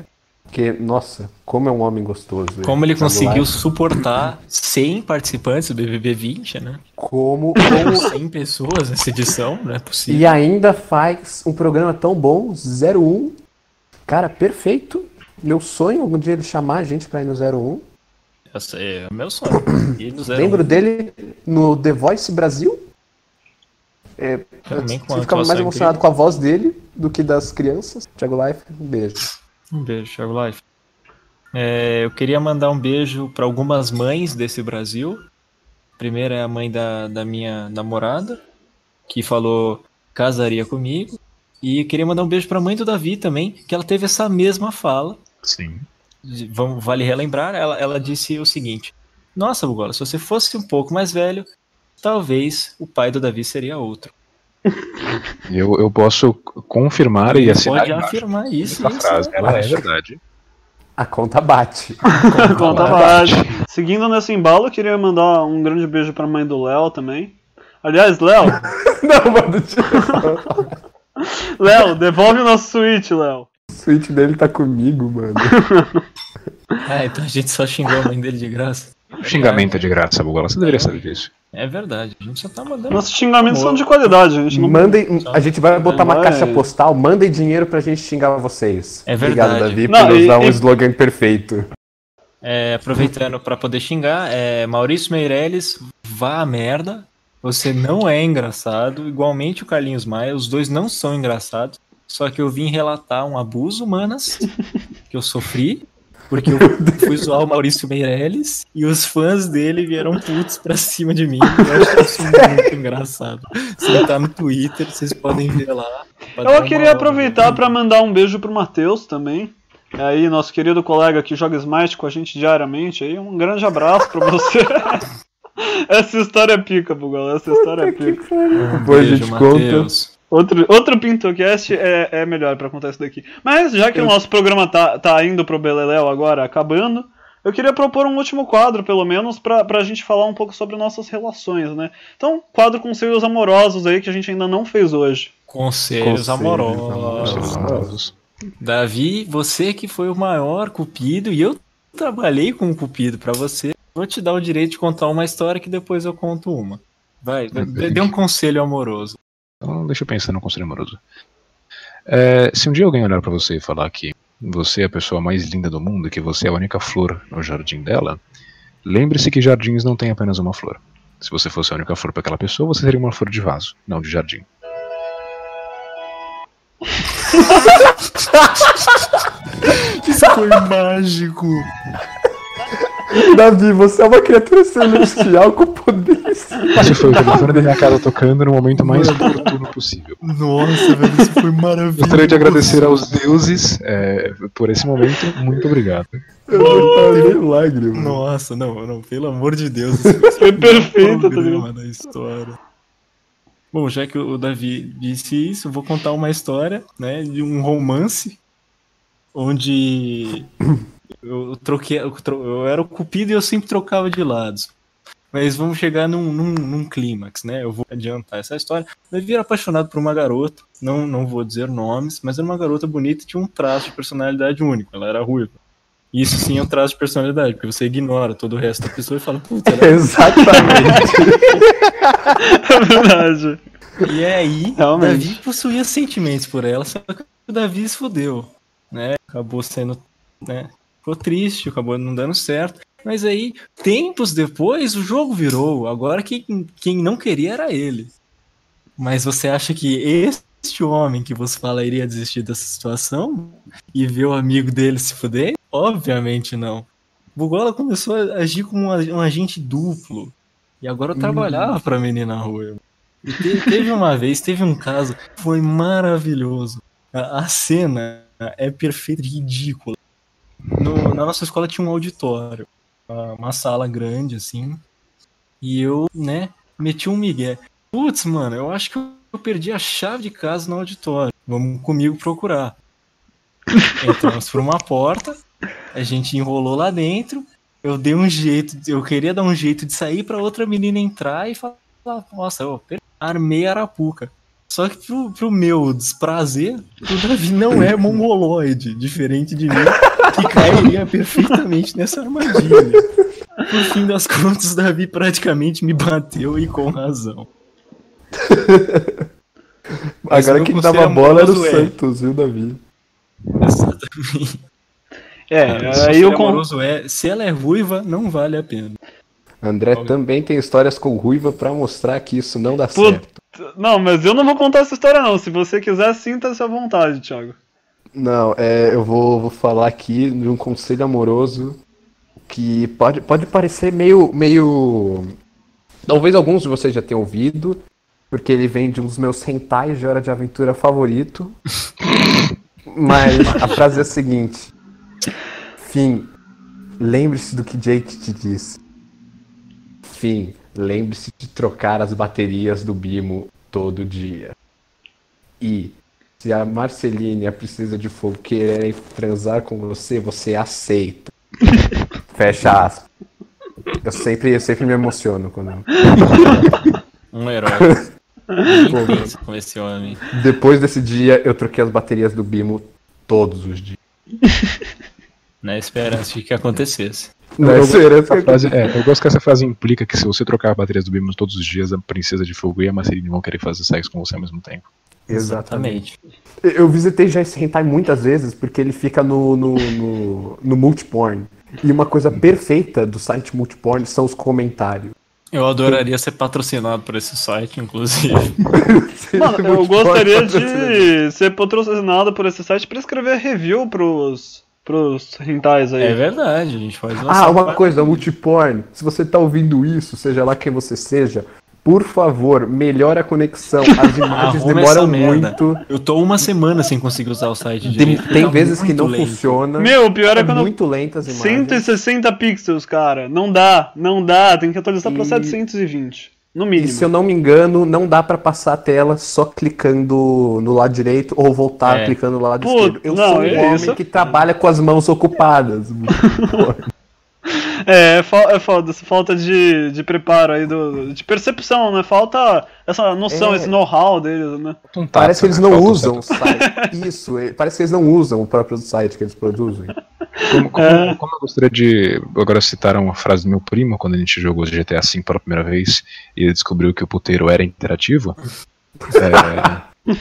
porque, nossa, como é um homem gostoso. Como ele Thiago conseguiu suportar 100 participantes do BBB 20, né? Como, Com como 100 pessoas nessa edição, não é possível. E ainda faz um programa tão bom, 01. Cara, perfeito. Meu sonho algum dia ele chamar a gente pra ir no 01. Essa é o meu sonho. Lembro dele no The Voice Brasil. É, eu ficava mais emocionado com a voz dele do que das crianças. Thiago Life, um beijo. Um beijo, Thiago Life. É, eu queria mandar um beijo para algumas mães desse Brasil. A primeira é a mãe da, da minha namorada, que falou casaria comigo. E queria mandar um beijo para a mãe do Davi também, que ela teve essa mesma fala. Sim. vamos, vale relembrar, ela, ela disse o seguinte: Nossa, Bugola, se você fosse um pouco mais velho, talvez o pai do Davi seria outro. Eu, eu posso confirmar e assinar pode afirmar isso. Essa isso frase, é ela é verdade. A conta bate. Conta Olá. base. Seguindo nesse embalo, eu queria mandar um grande beijo pra mãe do Léo também. Aliás, Léo, Não, mano. Léo, devolve o nosso Switch, Léo. o suíte dele tá comigo, mano. Ah, então a gente só xingou a mãe dele de graça. O xingamento é de graça, Bogola. Você deveria saber disso. É verdade, a gente só tá mandando. Nossos xingamentos são de qualidade, a gente não. Mandem, a gente vai botar uma Vai. caixa postal, mandem dinheiro pra gente xingar vocês. É Obrigado, verdade. Davi, Não, por e- um e- slogan perfeito. É, aproveitando pra poder xingar, é, Maurício Meirelles, vá a merda. Você não é engraçado. Igualmente o Carlinhos Maia, os dois não são engraçados. Só que eu vim relatar um abuso, manas, que eu sofri. Porque eu fui zoar o Maurício Meirelles e os fãs dele vieram putos pra cima de mim. Eu acho isso muito engraçado. Se tá no Twitter, vocês podem ver lá. Eu queria hora. aproveitar pra mandar um beijo pro Matheus também. É aí, nosso querido colega que joga Smite com a gente diariamente. Aí, um grande abraço pra você. Essa história é pica, Bugol. Essa história é pica. Depois a Beijo, gente conta. Outro, outro PintoCast é, é melhor pra contar isso daqui. Mas já que o nosso programa tá, tá indo pro Beleléu agora, acabando, eu queria propor um último quadro, pelo menos, pra, pra gente falar um pouco sobre nossas relações, né? Então, quadro conselhos amorosos aí que a gente ainda não fez hoje. Conselhos, Conselhos amorosos. Amorosos. Davi, você que foi o maior cupido e eu trabalhei com o cupido pra você. Vou te dar o direito de contar uma história que depois eu conto uma. Vai, dê um conselho amoroso. Então, deixa eu pensar no conselho amoroso. É, se um dia alguém olhar pra você e falar que você é a pessoa mais linda do mundo e que você é a única flor no jardim dela, lembre-se que jardins não têm apenas uma flor. Se você fosse a única flor para aquela pessoa, você seria uma flor de vaso, não de jardim. Isso foi mágico. Davi, você é uma criatura celestial com poderes. Esse foi o telefone da minha casa tocando no momento mais oportuno possível. Nossa, velho, isso foi maravilhoso. Gostaria de agradecer aos deuses é, por esse momento. Muito obrigado. Eu lágrima. Nossa, não, não, pelo amor de Deus. Isso Foi perfeito, tá programa da história. Bom, já que o Davi disse isso, eu vou contar uma história, né, de um romance onde eu troquei, eu, tro- eu era o cupido e eu sempre trocava de lados. Mas vamos chegar num, num, num clímax, né? Eu vou adiantar essa história. O Davi era apaixonado por uma garota, não, não vou dizer nomes, mas era uma garota bonita e tinha um traço de personalidade único. Ela era ruiva. Isso sim é um traço de personalidade, porque você ignora todo o resto da pessoa e fala, puta, ela Exatamente. É verdade. E aí, Realmente. Davi possuía sentimentos por ela, só que o Davi se fudeu, né? Acabou sendo, né? Ficou triste, acabou não dando certo. Mas aí, tempos depois, o jogo virou. Agora quem, quem não queria era ele. Mas você acha que este homem que você fala iria desistir dessa situação e ver o amigo dele se fuder? Obviamente não. Bugola começou a agir como um ag- agente duplo. E agora eu trabalhava pra menina ruiva. E te- teve uma vez, teve um caso, foi maravilhoso. A, a cena é perfeita, ridícula. No- na nossa escola tinha um auditório, uma, sala grande assim. E eu, né, meti um migué. Putz, mano, eu acho que eu perdi a chave de casa no auditório. Vamos comigo procurar. Entramos por uma porta, a gente enrolou lá dentro. Eu dei um jeito, eu queria dar um jeito de sair pra outra menina entrar e falar, nossa, eu armei a arapuca. Só que pro, pro meu desprazer, o Davi não é mongoloide, diferente de mim, que cairia perfeitamente nessa armadilha. No fim das contas, o Davi praticamente me bateu e com razão. Agora quem dava bola era o é- Santos, viu, Davi? Exatamente. É, aí con... amoroso é, se ela é ruiva, não vale a pena. André também tem histórias com ruiva pra mostrar que isso não dá Puta. certo. Não, mas eu não vou contar essa história não. Se você quiser, sinta-se à vontade, Thiago. Não, é, eu vou, vou falar aqui de um conselho amoroso que pode, pode parecer meio, meio. Talvez alguns de vocês já tenham ouvido, porque ele vem de um dos meus rentais de Hora de Aventura favorito. Mas a frase é a seguinte: Fim, lembre-se do que Jake te disse. Fim, lembre-se de trocar as baterias do Bimo todo dia. E se a Marceline e a Princesa de Fogo quererem transar com você, você aceita. Fecha aspas. Eu sempre, eu sempre me emociono quando. Um herói. Pensa com esse homem. Depois desse dia, eu troquei as baterias do Bimo todos os dias. Na esperança de que acontecesse. Não, eu, essa que- frase, é, eu gosto que essa frase implica que se você trocar as baterias do Bimos todos os dias, a Princesa de Fogo e a Marceline vão querer fazer sexo com você ao mesmo tempo. Exatamente. Eu visitei já esse hentai muitas vezes porque ele fica no, no, no, no multiporn. E uma coisa perfeita do site multiporn são os comentários. Eu adoraria ser patrocinado por esse site, inclusive. Mano, eu gostaria patrocina. de ser patrocinado por esse site pra escrever review pros, pros rentais aí. É verdade, a gente lançar Ah, uma coisa, multiporn. Se você tá ouvindo isso, seja lá quem você seja, por favor, melhore a conexão. As imagens demoram muito. Eu tô uma semana sem conseguir usar o site Tem, direito. tem Tá vezes que muito não lento. funciona. Meu, o pior é, é quando muito lento as imagens. 160 pixels, cara. Não dá, não dá. Tem que atualizar pra E- 720. No E mínimo. se eu não me engano, não dá pra passar a tela só clicando no lado direito ou voltar É. clicando no lado Puta, esquerdo. Eu não, sou um é homem isso. que trabalha com as mãos ocupadas. É, é é foda, essa falta de, de preparo aí, do, de percepção, né? Falta essa noção, É. esse know-how deles, né? Parece que eles né? não usam o site. Isso, é- parece que eles não usam o próprio site que eles produzem. Como, como- É. como eu gostaria de. Agora citaram uma frase do meu primo quando a gente jogou GTA V pela primeira vez e ele descobriu que o puteiro era interativo. É,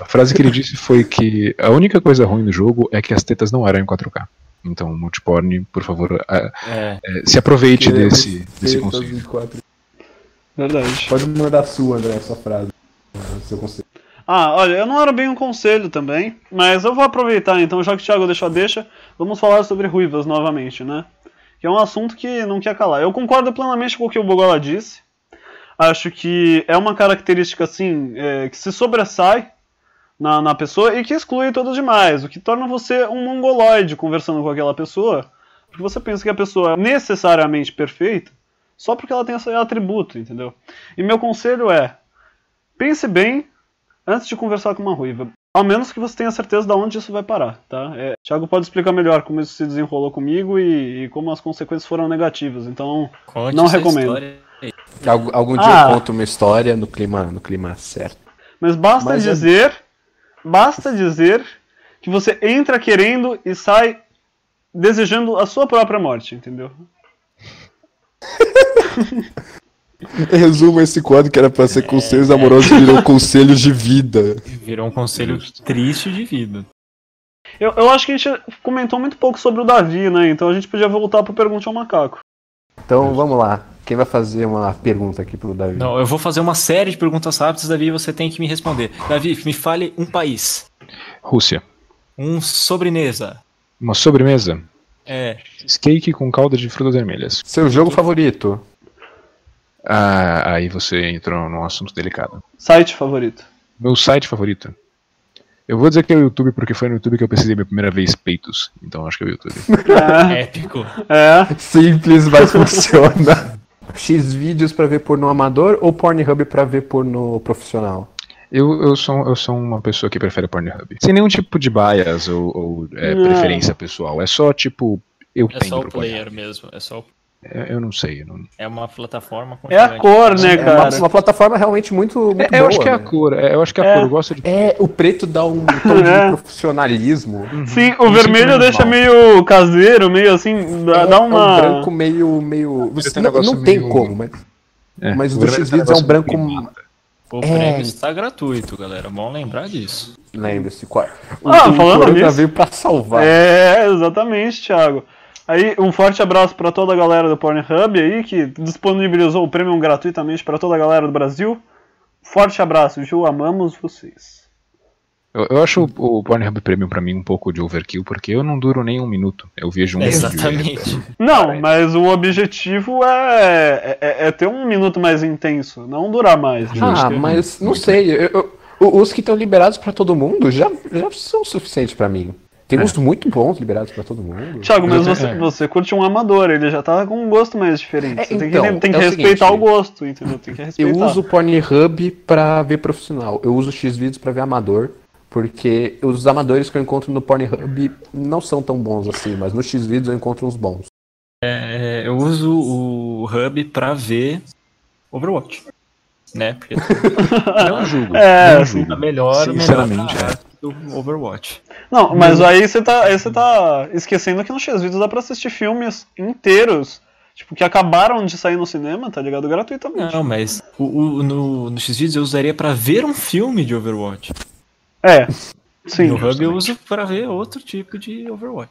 a frase que ele disse foi que a única coisa ruim do jogo é que as tetas não eram em 4K. Então, multiporn, por favor, é, É, é, se aproveite desse, desse conceito. Verdade. Pode mandar a sua, André, essa frase. Seu conceito. Ah, olha, eu não era bem um conselho também, mas eu vou aproveitar então, já que o Thiago deixou a deixa, vamos falar sobre ruivas novamente, né? Que é um assunto que não quer calar. Eu concordo plenamente com o que o Bogola disse. Acho que é uma característica, assim, é, que se sobressai na, na pessoa e que exclui todos demais, o que torna você um mongoloide conversando com aquela pessoa, porque você pensa que a pessoa é necessariamente perfeita só porque ela tem esse atributo, entendeu? E meu conselho é, pense bem antes de conversar com uma ruiva. Ao menos que você tenha certeza de onde isso vai parar, tá? É, Thiago pode explicar melhor como isso se desenrolou comigo e, e como as consequências foram negativas. Então, conte Não recomendo. aí. Algum, algum dia Ah. eu conto uma história no clima, no clima certo. mas basta Mas é- dizer, basta dizer que você entra querendo e sai desejando a sua própria morte, entendeu? Resuma esse quadro que era pra ser conselhos amorosos virou conselhos de vida. Virou um conselho triste de vida. Eu, eu acho que a gente comentou muito pouco sobre o Davi, né? Então a gente podia voltar pro Pergunte ao Macaco. Então vamos lá. Quem vai fazer uma pergunta aqui pro Davi? Não, eu vou fazer uma série de perguntas rápidas, Davi, e você tem que me responder. Davi, me fale um país. Rússia. Um sobremesa. Uma sobremesa. É. Cake com calda de frutas vermelhas. Seu jogo favorito? Ah, aí você entrou num assunto delicado. Site favorito. Meu site favorito. Eu vou dizer que é o YouTube porque foi no YouTube que eu pesquisei minha primeira vez peitos. Então acho que é o YouTube. Épico. É. Simples, mas funciona. X vídeos pra ver porno amador ou Pornhub pra ver porno profissional? Eu, eu, sou, eu sou uma pessoa que prefere Pornhub. Sem nenhum tipo de bias ou, ou, é, preferência pessoal. É só tipo, eu É tenho só o player Pornhub. mesmo. É só o- É, Eu não sei. eu não- É uma plataforma com É a cor, né, É uma, cara? uma plataforma realmente muito, muito É, boa. eu acho que é a né? cor. é, eu acho que é a É. cor. Eu gosto de. É, o preto dá um tom É. de profissionalismo. Sim, o Isso vermelho é deixa meio caseiro, meio assim, dá, É, dá é um uma. branco meio. meio... Você, tem um não, não tem meio- como, mas. É, Mas o o do vermelho X tem vídeos é um branco. mata. O É. prêmio está gratuito, galera. Bom lembrar disso. Lembre-se, qual. O, Ah, o falando Corona nisso. veio pra salvar. É, exatamente, Thiago. Aí, um forte abraço pra toda a galera do Pornhub aí, que disponibilizou o prêmio gratuitamente pra toda a galera do Brasil. Forte abraço, Ju, amamos vocês. Eu, eu acho o, o Pornhub Premium pra mim um pouco de overkill, porque eu não duro nem um minuto. Eu vejo um vídeo e- Exatamente. Não, mas o objetivo é, é, é ter um minuto mais intenso, não durar mais. Ah, mas não sei. eu- eu- os que estão liberados pra todo mundo já, já são suficientes pra mim. Tem uns muito bons liberados pra todo mundo. Thiago, mas Eu você, tenho- você curte um amador, ele já tá com um gosto mais diferente. É, você tem então, que, tem que é o respeitar seguinte, o gosto, entendeu? Tem que Eu respeitar. uso o Pornhub pra ver profissional. Eu uso Xvideos pra ver amador. Porque os amadores que eu encontro no Pornhub não são tão bons assim, mas no Xvideos eu encontro uns bons. É, eu uso o Hub pra ver Overwatch. Né? Porque Não julgo. É, não julgo. a melhor, Sinceramente, melhor é. Do Overwatch. Não, mas aí você tá, aí você tá esquecendo que no X-Videos dá pra assistir filmes inteiros, tipo, que acabaram de sair no cinema, tá ligado? Gratuitamente. Não, mas o, o- no, no Xvideos eu usaria pra ver um filme de Overwatch. É. Sim. no Hub eu uso pra ver outro tipo de Overwatch.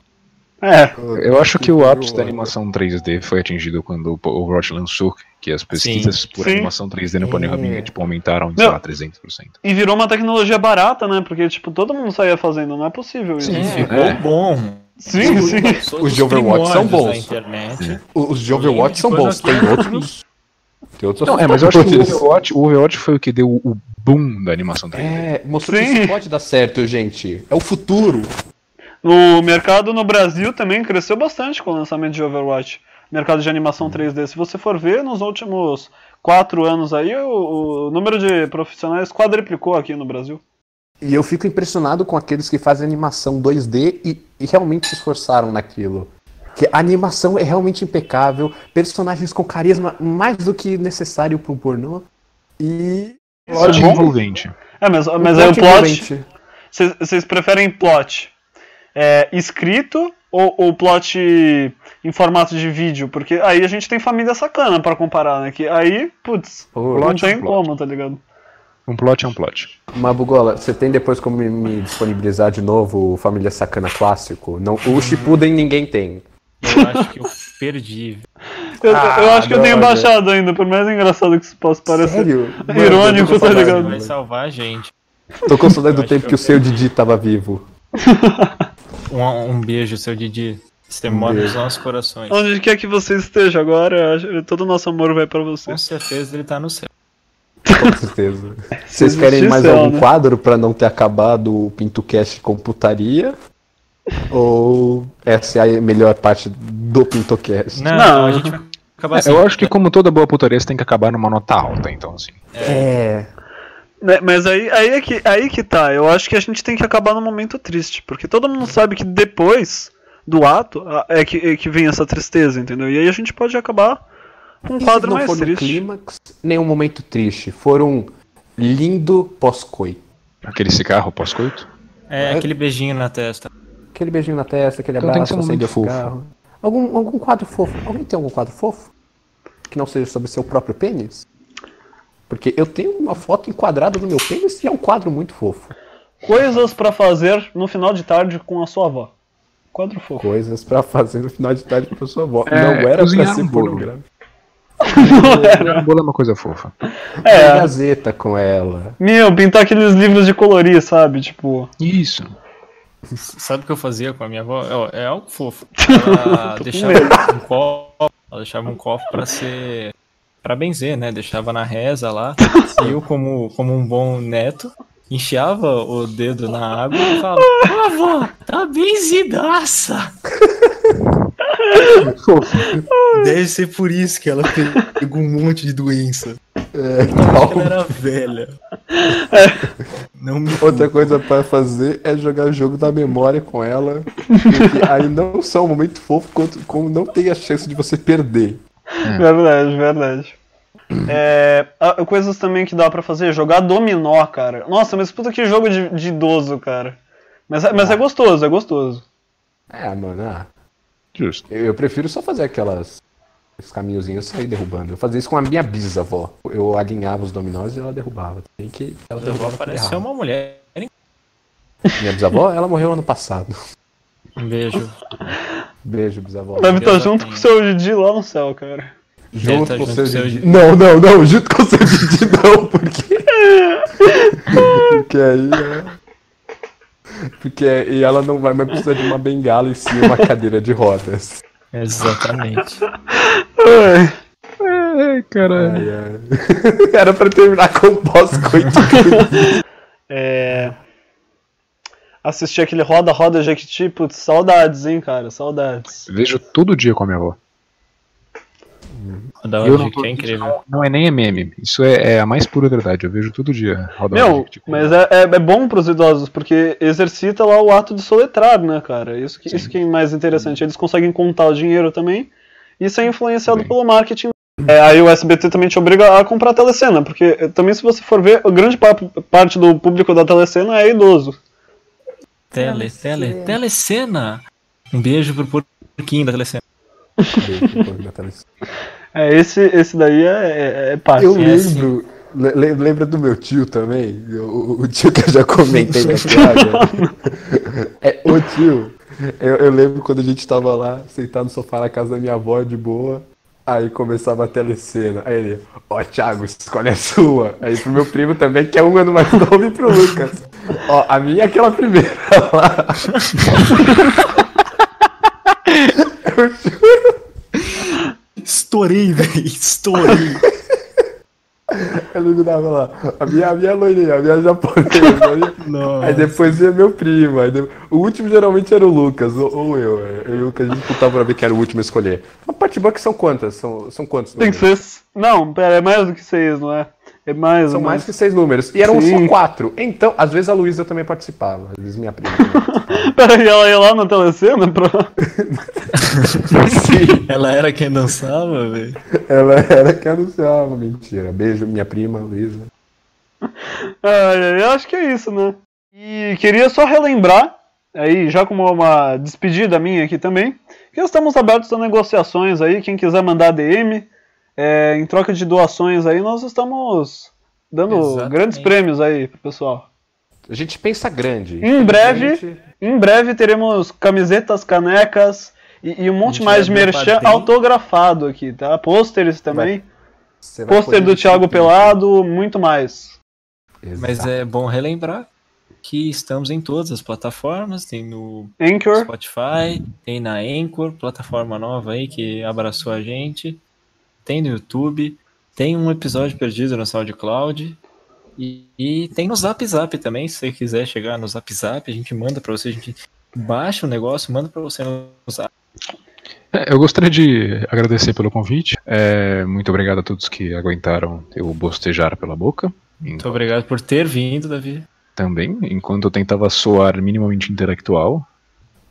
É. Eu acho que o ápice da animação 3D foi atingido quando o Overwatch lançou, que as pesquisas por Sim. animação 3D no Pornhub É. tipo, aumentaram, sei Não. lá, 300%. E virou uma tecnologia barata, né? Porque, tipo, todo mundo saía fazendo, não é possível isso. Sim, Sim, ficou É. bom. sim. Os de Overwatch são bons. internet. Os de Overwatch são bons, tem outros. Tem outros Não, é, mas eu acho que o. Overwatch, o Overwatch foi o que deu o boom da animação 3D. É, mostrou que Sim. isso pode dar certo, gente. É o futuro. O mercado no Brasil também cresceu bastante com o lançamento de Overwatch. Mercado de animação 3D. Se você for ver, nos últimos quatro anos aí, o, o número de profissionais quadriplicou aqui no Brasil. E eu fico impressionado com aqueles que fazem animação 2D e, e realmente se esforçaram naquilo. Porque a animação é realmente impecável, personagens com carisma mais do que necessário para um pornô. E. Plot envolvente. É, mas, mas aí o plot. Vocês preferem plot é, escrito ou, ou plot em formato de vídeo? Porque aí a gente tem família sacana pra comparar, né? Que aí, putz, Pô, não plot é tem um plot. como, tá ligado? Um plot é um plot. Mabugola, você tem depois como me- me disponibilizar de novo o Família Sacana clássico? Não, o Shippuden ninguém tem. Eu acho que eu perdi. Eu, Ah, eu acho que eu tenho droga. baixado ainda, por mais engraçado que isso possa parecer. Sério? Irônico, tá ligado? Vai salvar a gente. Tô com saudade do tempo que que o eu seu Didi tava vivo. Um, um beijo, seu Didi. Você mora nos nossos corações. Onde quer que você esteja agora, todo o nosso amor vai pra você. Com certeza ele tá no céu. Com certeza. Vocês querem mais céu, algum né? quadro pra não ter acabado o PintoCast com putaria? Ou essa é a melhor parte do PintoCast? Não, Não. a gente vai acabar É, assim. eu acho que como toda boa putaria, você tem que acabar numa nota alta, então assim. É. Né, Mas aí, aí, é que, aí que tá, eu acho que a gente tem que acabar num momento triste, porque todo mundo sabe que depois do ato é que, é que vem essa tristeza, entendeu? E aí a gente pode acabar com um E se quadro não mais for no triste. clímax, nenhum momento triste. For um lindo pós-coito. Aquele cigarro pós-coito. É aquele beijinho na testa. Aquele beijinho na testa, aquele Então tem abraço, que ser um fofo. Algum, algum quadro fofo. Alguém tem algum quadro fofo? Que não seja sobre seu próprio pênis? Porque eu tenho uma foto enquadrada do meu pênis e é um quadro muito fofo. Coisas pra fazer no final de tarde com a sua avó. Quadro fofo. Coisas pra fazer no final de tarde com a sua avó. É, não era pra ser um bolo. pornográfico. Um bolo é uma coisa fofa. É. É, Gazeta com ela. meu, pintar aqueles livros de colorir, sabe? Tipo, Isso. Sabe o que eu fazia com a minha avó? É, é algo fofo. Ela deixava um copo, ela deixava um copo pra ser pra benzer, né? Deixava na reza lá. E eu, como, como um bom neto, enfiava o dedo na água e falava: avó, tá benzidaça. Deve ser por isso que ela pegou um monte de doença. É, Ela era velha. Não me Outra coisa pra fazer é jogar o jogo da memória com ela. Porque aí não só um momento fofo, quanto como não tem a chance de você perder. Verdade, verdade. É, ah, coisas também que dá pra fazer, jogar dominó, cara. Nossa, mas puta que jogo de, de idoso, cara. Mas, é- mas é gostoso, é gostoso. É, mano, ah, Justo. eu, eu prefiro só fazer aquelas. Os caminhozinhos sair derrubando. Eu fazia isso com a minha bisavó. Eu alinhava os dominós e ela derrubava. Tem que. Ela derrubava errado. uma mulher. hein? Minha bisavó, ela morreu ano passado. Um beijo. Beijo, bisavó. Deve estar a junto com o seu Didi lá no céu, cara. Junto tá com o junto seu seu Didi. Didi. Não, não, não, junto com o seu Didi não, porque. porque aí é. Porque e ela não vai mais precisar de uma bengala e sim uma cadeira de rodas. Exatamente. Ai, Ai, caralho. Ai, ai. Era pra terminar com o pós-coito. É... Assistir aquele Roda Roda Jequiti, putz, saudades, hein, cara, saudades. Vejo todo dia com a minha avó. Da Eu hora não tô- é incrível. Não, não é nem meme. Isso é, é a mais pura verdade. Eu vejo todo dia. Roda Meu, Roda, mas é, é, é bom pros idosos, porque exercita lá o ato de soletrar, né, cara? Isso que, isso que é mais interessante. Eles conseguem contar o dinheiro também, isso é influenciado Sim. pelo marketing. É, aí o SBT também te obriga a comprar a telecena, porque eh, também se você for ver, a grande pa- parte do público da telecena é idoso. Tele, tele, telecena. Um beijo pro porquinho da telecena. É, esse, esse daí é, é, é parte. Eu É, lembro. le- le- lembra do meu tio também? O, o tio que eu já comentei na piada. É, o tio. Eu, eu lembro quando a gente tava lá, sentado no sofá na casa da minha avó, de boa. Aí começava a telecena. Aí ele, ó, Thiago, escolhe a sua. Aí pro meu primo também, que é um ano mais novo, e pro Lucas. Ó, a minha é aquela primeira lá. Eu juro. Estourei, velho. Estourei. Eu iluminava lá. A minha, a minha loirinha, a minha japonesa. Aí, Nossa. aí depois ia meu primo. Aí de- O último geralmente era o Lucas, ou, ou eu. Eu e o Lucas a gente contava pra ver que era o último a escolher. A parte boa é que são quantas? São, são quantos? Tem que ser. Não, pera, é mais do que seis, não é? É mais, São é mais que seis números. E eram Sim. só quatro. Então, às vezes a Luísa também participava. Às vezes minha prima. Peraí, ela ia lá na telecena pra. Sim, Ela era quem dançava, velho. ela era que anunciava. Mentira. Beijo, minha prima, Luísa. Ah, eu acho que é isso, né? E queria só relembrar, aí já como uma despedida minha aqui também, que estamos abertos a negociações aí, quem quiser mandar DM, é, em troca de doações aí, nós estamos dando Exatamente. grandes prêmios aí pro pessoal. A gente pensa grande. Em breve, Gente, em breve teremos camisetas, canecas e, e um monte mais de merchan padrinho. autografado aqui, tá? Pôsteres também, pôster do Thiago discutir. Pelado, muito mais. Mas Exato. é bom relembrar que estamos em todas as plataformas, tem no Anchor, Spotify, tem na Anchor, plataforma nova aí que abraçou a gente, tem no YouTube, tem um episódio perdido no SoundCloud e, e tem no Zap Zap também, se você quiser chegar no Zap Zap, a gente manda pra você, a gente baixa o negócio, manda pra você no Zap. É, eu gostaria de agradecer pelo convite. É, muito obrigado a todos que aguentaram eu bostejar pela boca. Muito obrigado por ter vindo, Davi. Também, enquanto eu tentava soar minimamente intelectual.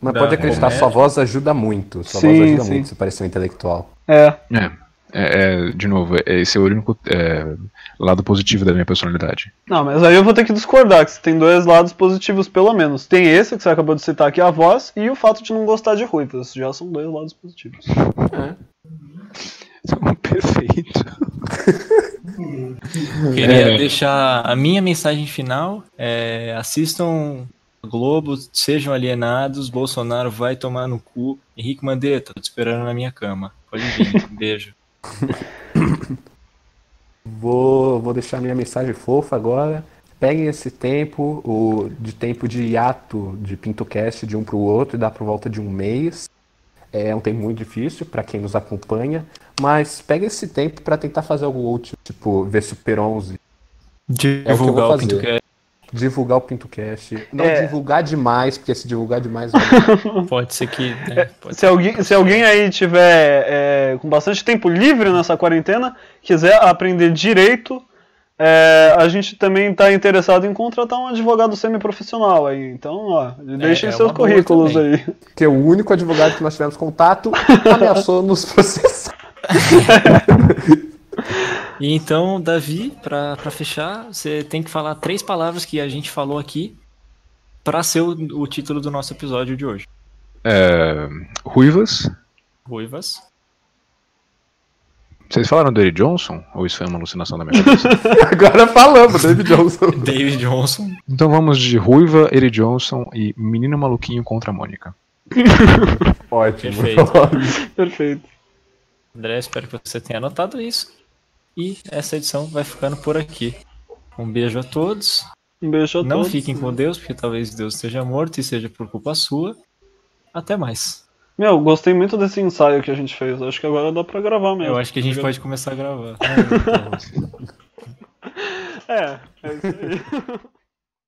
Mas pode acreditar, comédia. sua voz ajuda muito. Sua Sim, voz ajuda sim. muito se parecer um intelectual. é. É, é, é, de novo, é- esse é o único é, lado positivo da minha personalidade. Não, mas aí eu vou ter que discordar, que você tem dois lados positivos, pelo menos. Tem esse, que você acabou de citar aqui, a voz, e o fato de não gostar de ruivas. Já são dois lados positivos. Perfeito. Queria É. deixar a minha mensagem final. é, assistam a Globo, sejam alienados. Bolsonaro vai tomar no cu. Henrique Mandetta, tô te esperando na minha cama. Pode vir, um beijo. Vou, vou deixar minha mensagem fofa agora. Peguem esse tempo, o, de tempo de hiato de PintoCast de um para o outro, e dá por volta de um mês. É um tempo muito difícil para quem nos acompanha, mas peguem esse tempo para tentar fazer algo útil, tipo ver Super 11, Divulgar vou o fazer. PintoCast. Divulgar o PintoCast. Não É. divulgar demais, porque se divulgar demais vai Pode ser que. né, pode Se alguém, se alguém aí tiver é, com bastante tempo livre nessa quarentena, quiser aprender direito, é, a gente também está interessado em contratar um advogado semi-profissional aí. Então, ó, deixem é seus uma boa currículos aí. Porque o único advogado que nós tivemos contato ameaçou nos processar. E então, Davi, pra, pra fechar, você tem que falar três palavras que a gente falou aqui pra ser o, o título do nosso episódio de hoje. É, ruivas. Ruivas. Vocês falaram do Eric Johnson? Ou isso foi uma alucinação da minha cabeça? Agora falamos, David Johnson. David Johnson. então vamos de Ruiva, Eric Johnson e Menino Maluquinho contra a Mônica. Ótimo. Perfeito. Perfeito. André, espero que você tenha anotado isso. E essa edição vai ficando por aqui. Um beijo a todos. Um beijo a Não todos. fiquem com Deus, porque talvez Deus esteja morto e seja por culpa sua. Até mais. Meu, gostei muito desse ensaio que a gente fez. Acho que agora dá pra gravar mesmo. Eu acho que a gente pode começar a gravar. É, é isso aí.